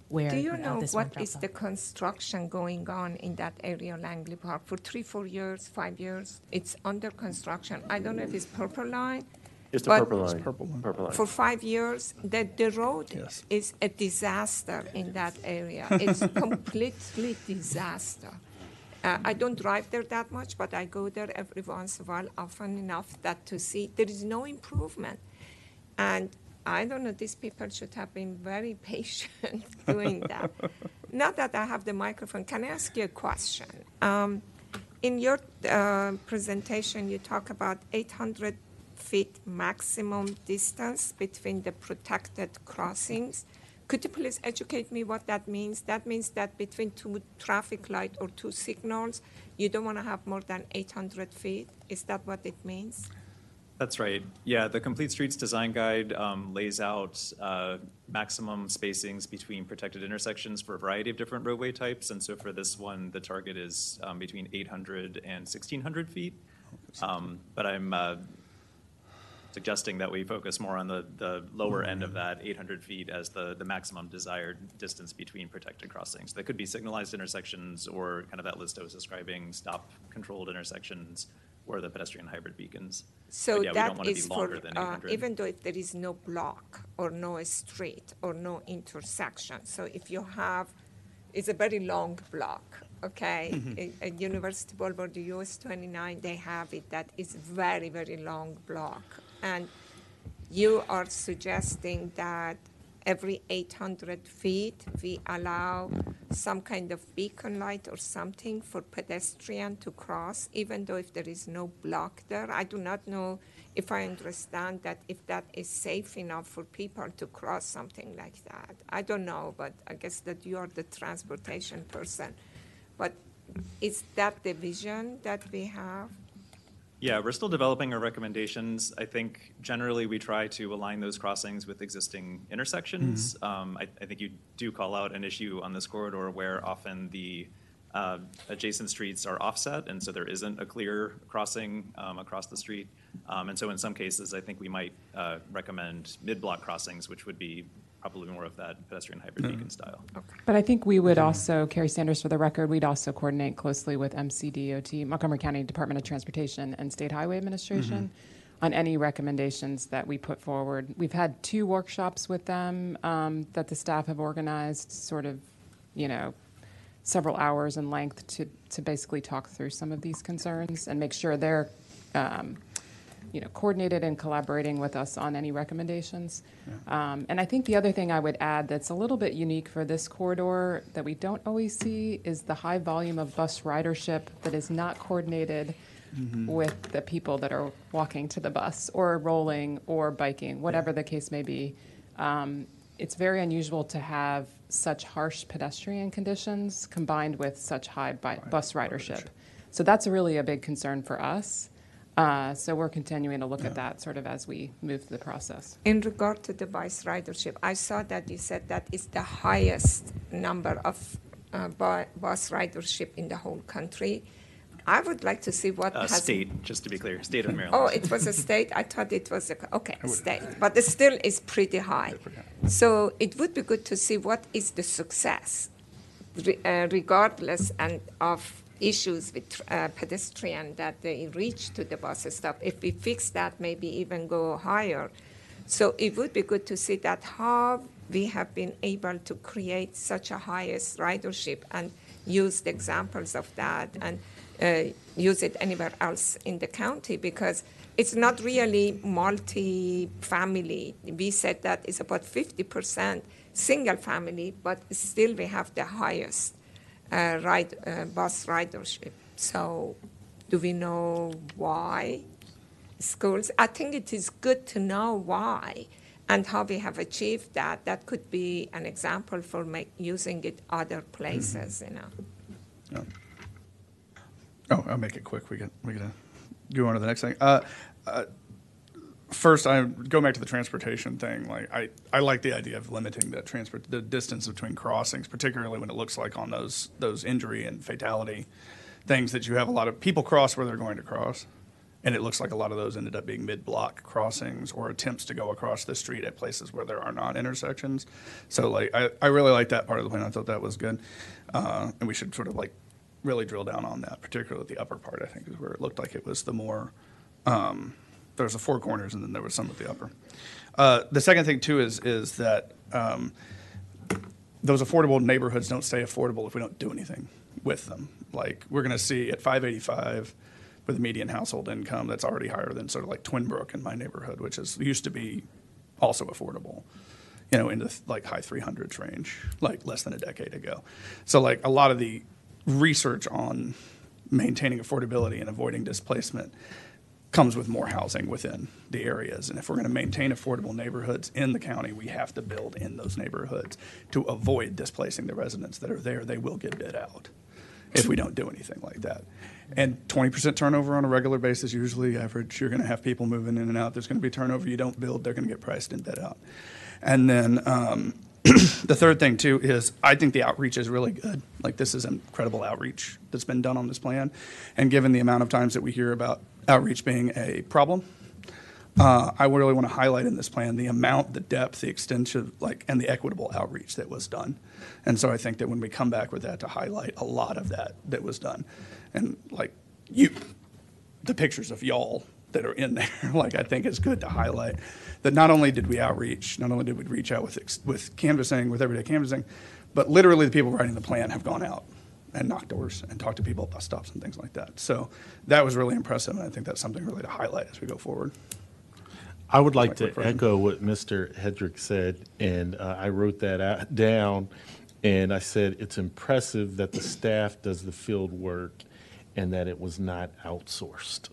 where Do you know this one what drops is off. the construction going on in that area, Langley Park, for three, four years, five years? It's under construction. I don't know if it's Purple Line. It's the purple line. purple one. Purple line. For five years, the, the road Yes. is a disaster in that area. <laughs> It's completely disaster. Uh, I don't drive there that much, but I go there every once in a while, often enough that to see there is no improvement. And I don't know, these people should have been very <laughs> patient <laughs> doing that. Not that I have the microphone. Can I ask you a question? Um, in your uh, presentation, you talk about 800 feet maximum distance between the protected crossings. Could you please educate me what that means? That means that between two traffic light or two signals, you don't want to have more than 800 feet? Is that what it means? That's right. Yeah, the Complete Streets Design Guide um, lays out uh, maximum spacings between protected intersections for a variety of different roadway types. And so for this one, the target is um, between 800 and 1,600 feet. Um, But I'm uh, suggesting that we focus more on the, the lower end of that 800 feet as the, the maximum desired distance between protected crossings. That could be signalized intersections or kind of that list I was describing, stop-controlled intersections or the pedestrian hybrid beacons. So But yeah, we don't that want to be is for, uh, even though if there is no block or no street or no intersection. So if you have, it's a very long block, okay? Mm-hmm. A- At University Boulevard, the US 29, they have it, that is very, very long block. And you are suggesting that every 800 feet, we allow some kind of beacon light or something for pedestrian to cross, even though if there is no block there. I do not know if I understand that if that is safe enough for people to cross something like that. I don't know, but I guess that you are the transportation person. But is that the vision that we have? Yeah, we're still developing our recommendations. I think generally we try to align those crossings with existing intersections. Um, I, I think you do call out an issue on this corridor where often the uh, adjacent streets are offset, and so there isn't a clear crossing um, across the street. Um, and so in some cases, I think we might uh, recommend mid-block crossings, which would be probably more of that pedestrian hybrid beacon style. But I think we would also, Carrie Sanders for the record, we'd also coordinate closely with MCDOT, Montgomery County Department of Transportation, and State Highway Administration on any recommendations that we put forward. We've had two workshops with them um, that the staff have organized, sort of, you know, several hours in length to, to basically talk through some of these concerns and make sure they're, um, you know, coordinated and collaborating with us on any recommendations. Um, and I think the other thing I would add that's a little bit unique for this corridor that we don't always see is the high volume of bus ridership that is not coordinated with the people that are walking to the bus or rolling or biking, whatever the case may be. Um, it's very unusual to have such harsh pedestrian conditions combined with such high bi- bus ridership. So that's really a big concern for us. Uh, so we're continuing to look at that sort of as we move through the process. In regard to the bus ridership, I saw that you said that is the highest number of uh, bu- bus ridership in the whole country. I would like to see what Uh, has. state, just to be clear, state of Maryland. Oh, it was a state? I thought it was a, okay, state, but it still is pretty high. So it would be good to see what is the success, re- uh, regardless and of issues with uh, pedestrian that they reach to the bus stop. If we fix that, maybe even go higher. So it would be good to see that how we have been able to create such a highest ridership and use the examples of that and uh, use it anywhere else in the county because it's not really multi-family. We said that it's about 50% single family, but still we have the highest ride, uh, bus ridership. So do we know why schools? I think it is good to know why and how we have achieved that. That could be an example for make, using it other places, you know. Oh, I'll make it quick. We get we gotta go on to the next thing. Uh, uh, first, I go back to the transportation thing. Like I, I like the idea of limiting the transport the distance between crossings, particularly when it looks like on those those injury and fatality things that you have a lot of people cross where they're going to cross. And it looks like a lot of those ended up being mid-block crossings or attempts to go across the street at places where there are not intersections. So like I, I really like that part of the plan. I thought that was good. Uh, and we should sort of like really drill down on that, particularly the upper part, I think, is where it looked like it was the more, um, there was the four corners and then there was some at the upper. Uh, the second thing too is, is that, um, those affordable neighborhoods don't stay affordable if we don't do anything with them. Like, we're gonna see at five eighty-five with a median household income that's already higher than sort of like Twinbrook in my neighborhood, which is, used to be also affordable you know, into like high 300s range, like less than a decade ago. So, like a lot of the research on maintaining affordability and avoiding displacement comes with more housing within the areas. And if we're going to maintain affordable neighborhoods in the county, we have to build in those neighborhoods to avoid displacing the residents that are there. They will get bid out if we don't do anything like that. And 20% turnover on a regular basis, usually average, you're going to have people moving in and out. There's going to be turnover. You don't build, they're going to get priced and bid out. And then um, <clears throat> the third thing, too, is I think the outreach is really good. Like, this is incredible outreach that's been done on this plan. And given the amount of times that we hear about outreach being a problem, uh, I really want to highlight in this plan the amount, the depth, the extension, like, and the equitable outreach that was done. And so I think that when we come back with that, to highlight a lot of that that was done, and like you, the pictures of y'all that are in there, <laughs> like I think it's good to highlight that not only did we outreach, not only did we reach out with ex- with canvassing, with everyday canvassing, but literally the people writing the plan have gone out and knocked doors and talked to people at bus stops and things like that. So that was really impressive, and I think that's something really to highlight as we go forward. I would like to echo what Mr. Hedrick said, and uh, I wrote that out, down, and I said, it's impressive that the staff does the field work and that it was not outsourced,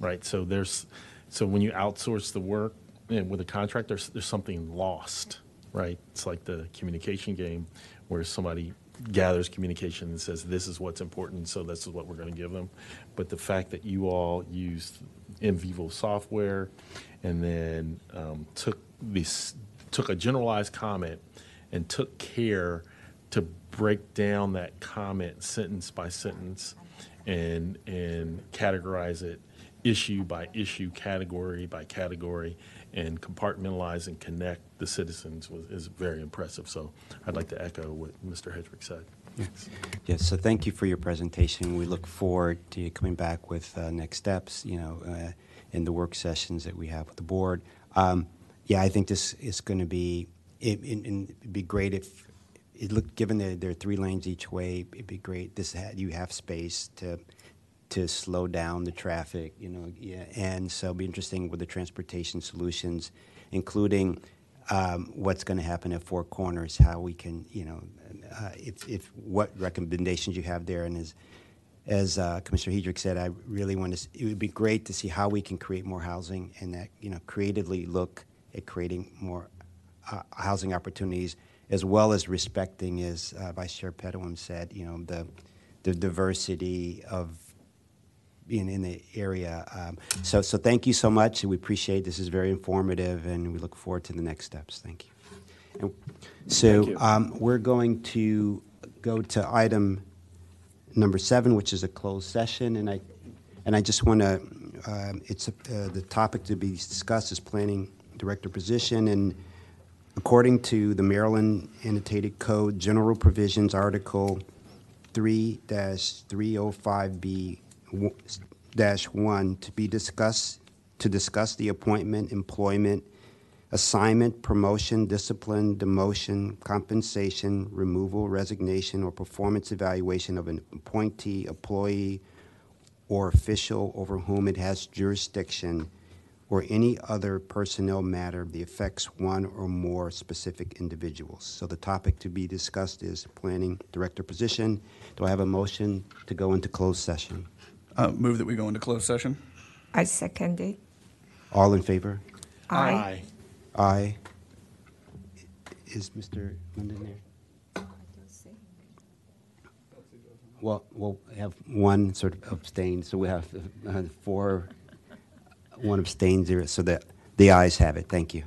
right? So there's, so when you outsource the work and with a contract, there's, there's something lost, right? It's like the communication game where somebody gathers communication and says, this is what's important, so this is what we're going to give them. But the fact that you all used NVivo software and then um, took this, took a generalized comment and took care to break down that comment sentence by sentence and, and categorize it issue by issue, category by category, and compartmentalize and connect the citizens was, is very impressive. So I'd like to echo what Mr. Hedrick said. Yes, yes, so thank you for your presentation. We look forward to you coming back with uh, next steps, you know, uh, in the work sessions that we have with the board. Um, Yeah, I think this is going to be, it- it- it'd be great if, it looked, given that there are three lanes each way, it'd be great, this had, you have space to, to slow down the traffic, you know, yeah, and so it'll be interesting with the transportation solutions, including um, what's going to happen at Four Corners, how we can, you know, uh, if, if, what recommendations you have there, and as, as uh, Commissioner Hedrick said, I really want to, it would be great to see how we can create more housing and that, you know, creatively look at creating more uh, housing opportunities, as well as respecting, as uh, Vice Chair Pedoeem said, you know, the, the diversity of being in the area. Um, so, so thank you so much. We appreciate this is very informative, and we look forward to the next steps. Thank you. And so you. um, we're going to go to item number seven, which is a closed session, and I and I just want to. Um, it's uh, the topic to be discussed is planning director position, and according to the Maryland Annotated Code, General Provisions, Article 3-305B w- dash 1 to be discussed, to discuss the appointment, employment, assignment, promotion, discipline, demotion, compensation, removal, resignation, or performance evaluation of an appointee, employee, or official over whom it has jurisdiction, or any other personnel matter that affects one or more specific individuals. So the topic to be discussed is planning director position. Do I have a motion to go into closed session? Uh, Move that we go into closed session. I second it. All in favor? Aye. Aye. Is Mr. Linden there? Well, we'll have one sort of abstain, so we have uh, four, one abstains there, so that the ayes have it. Thank you.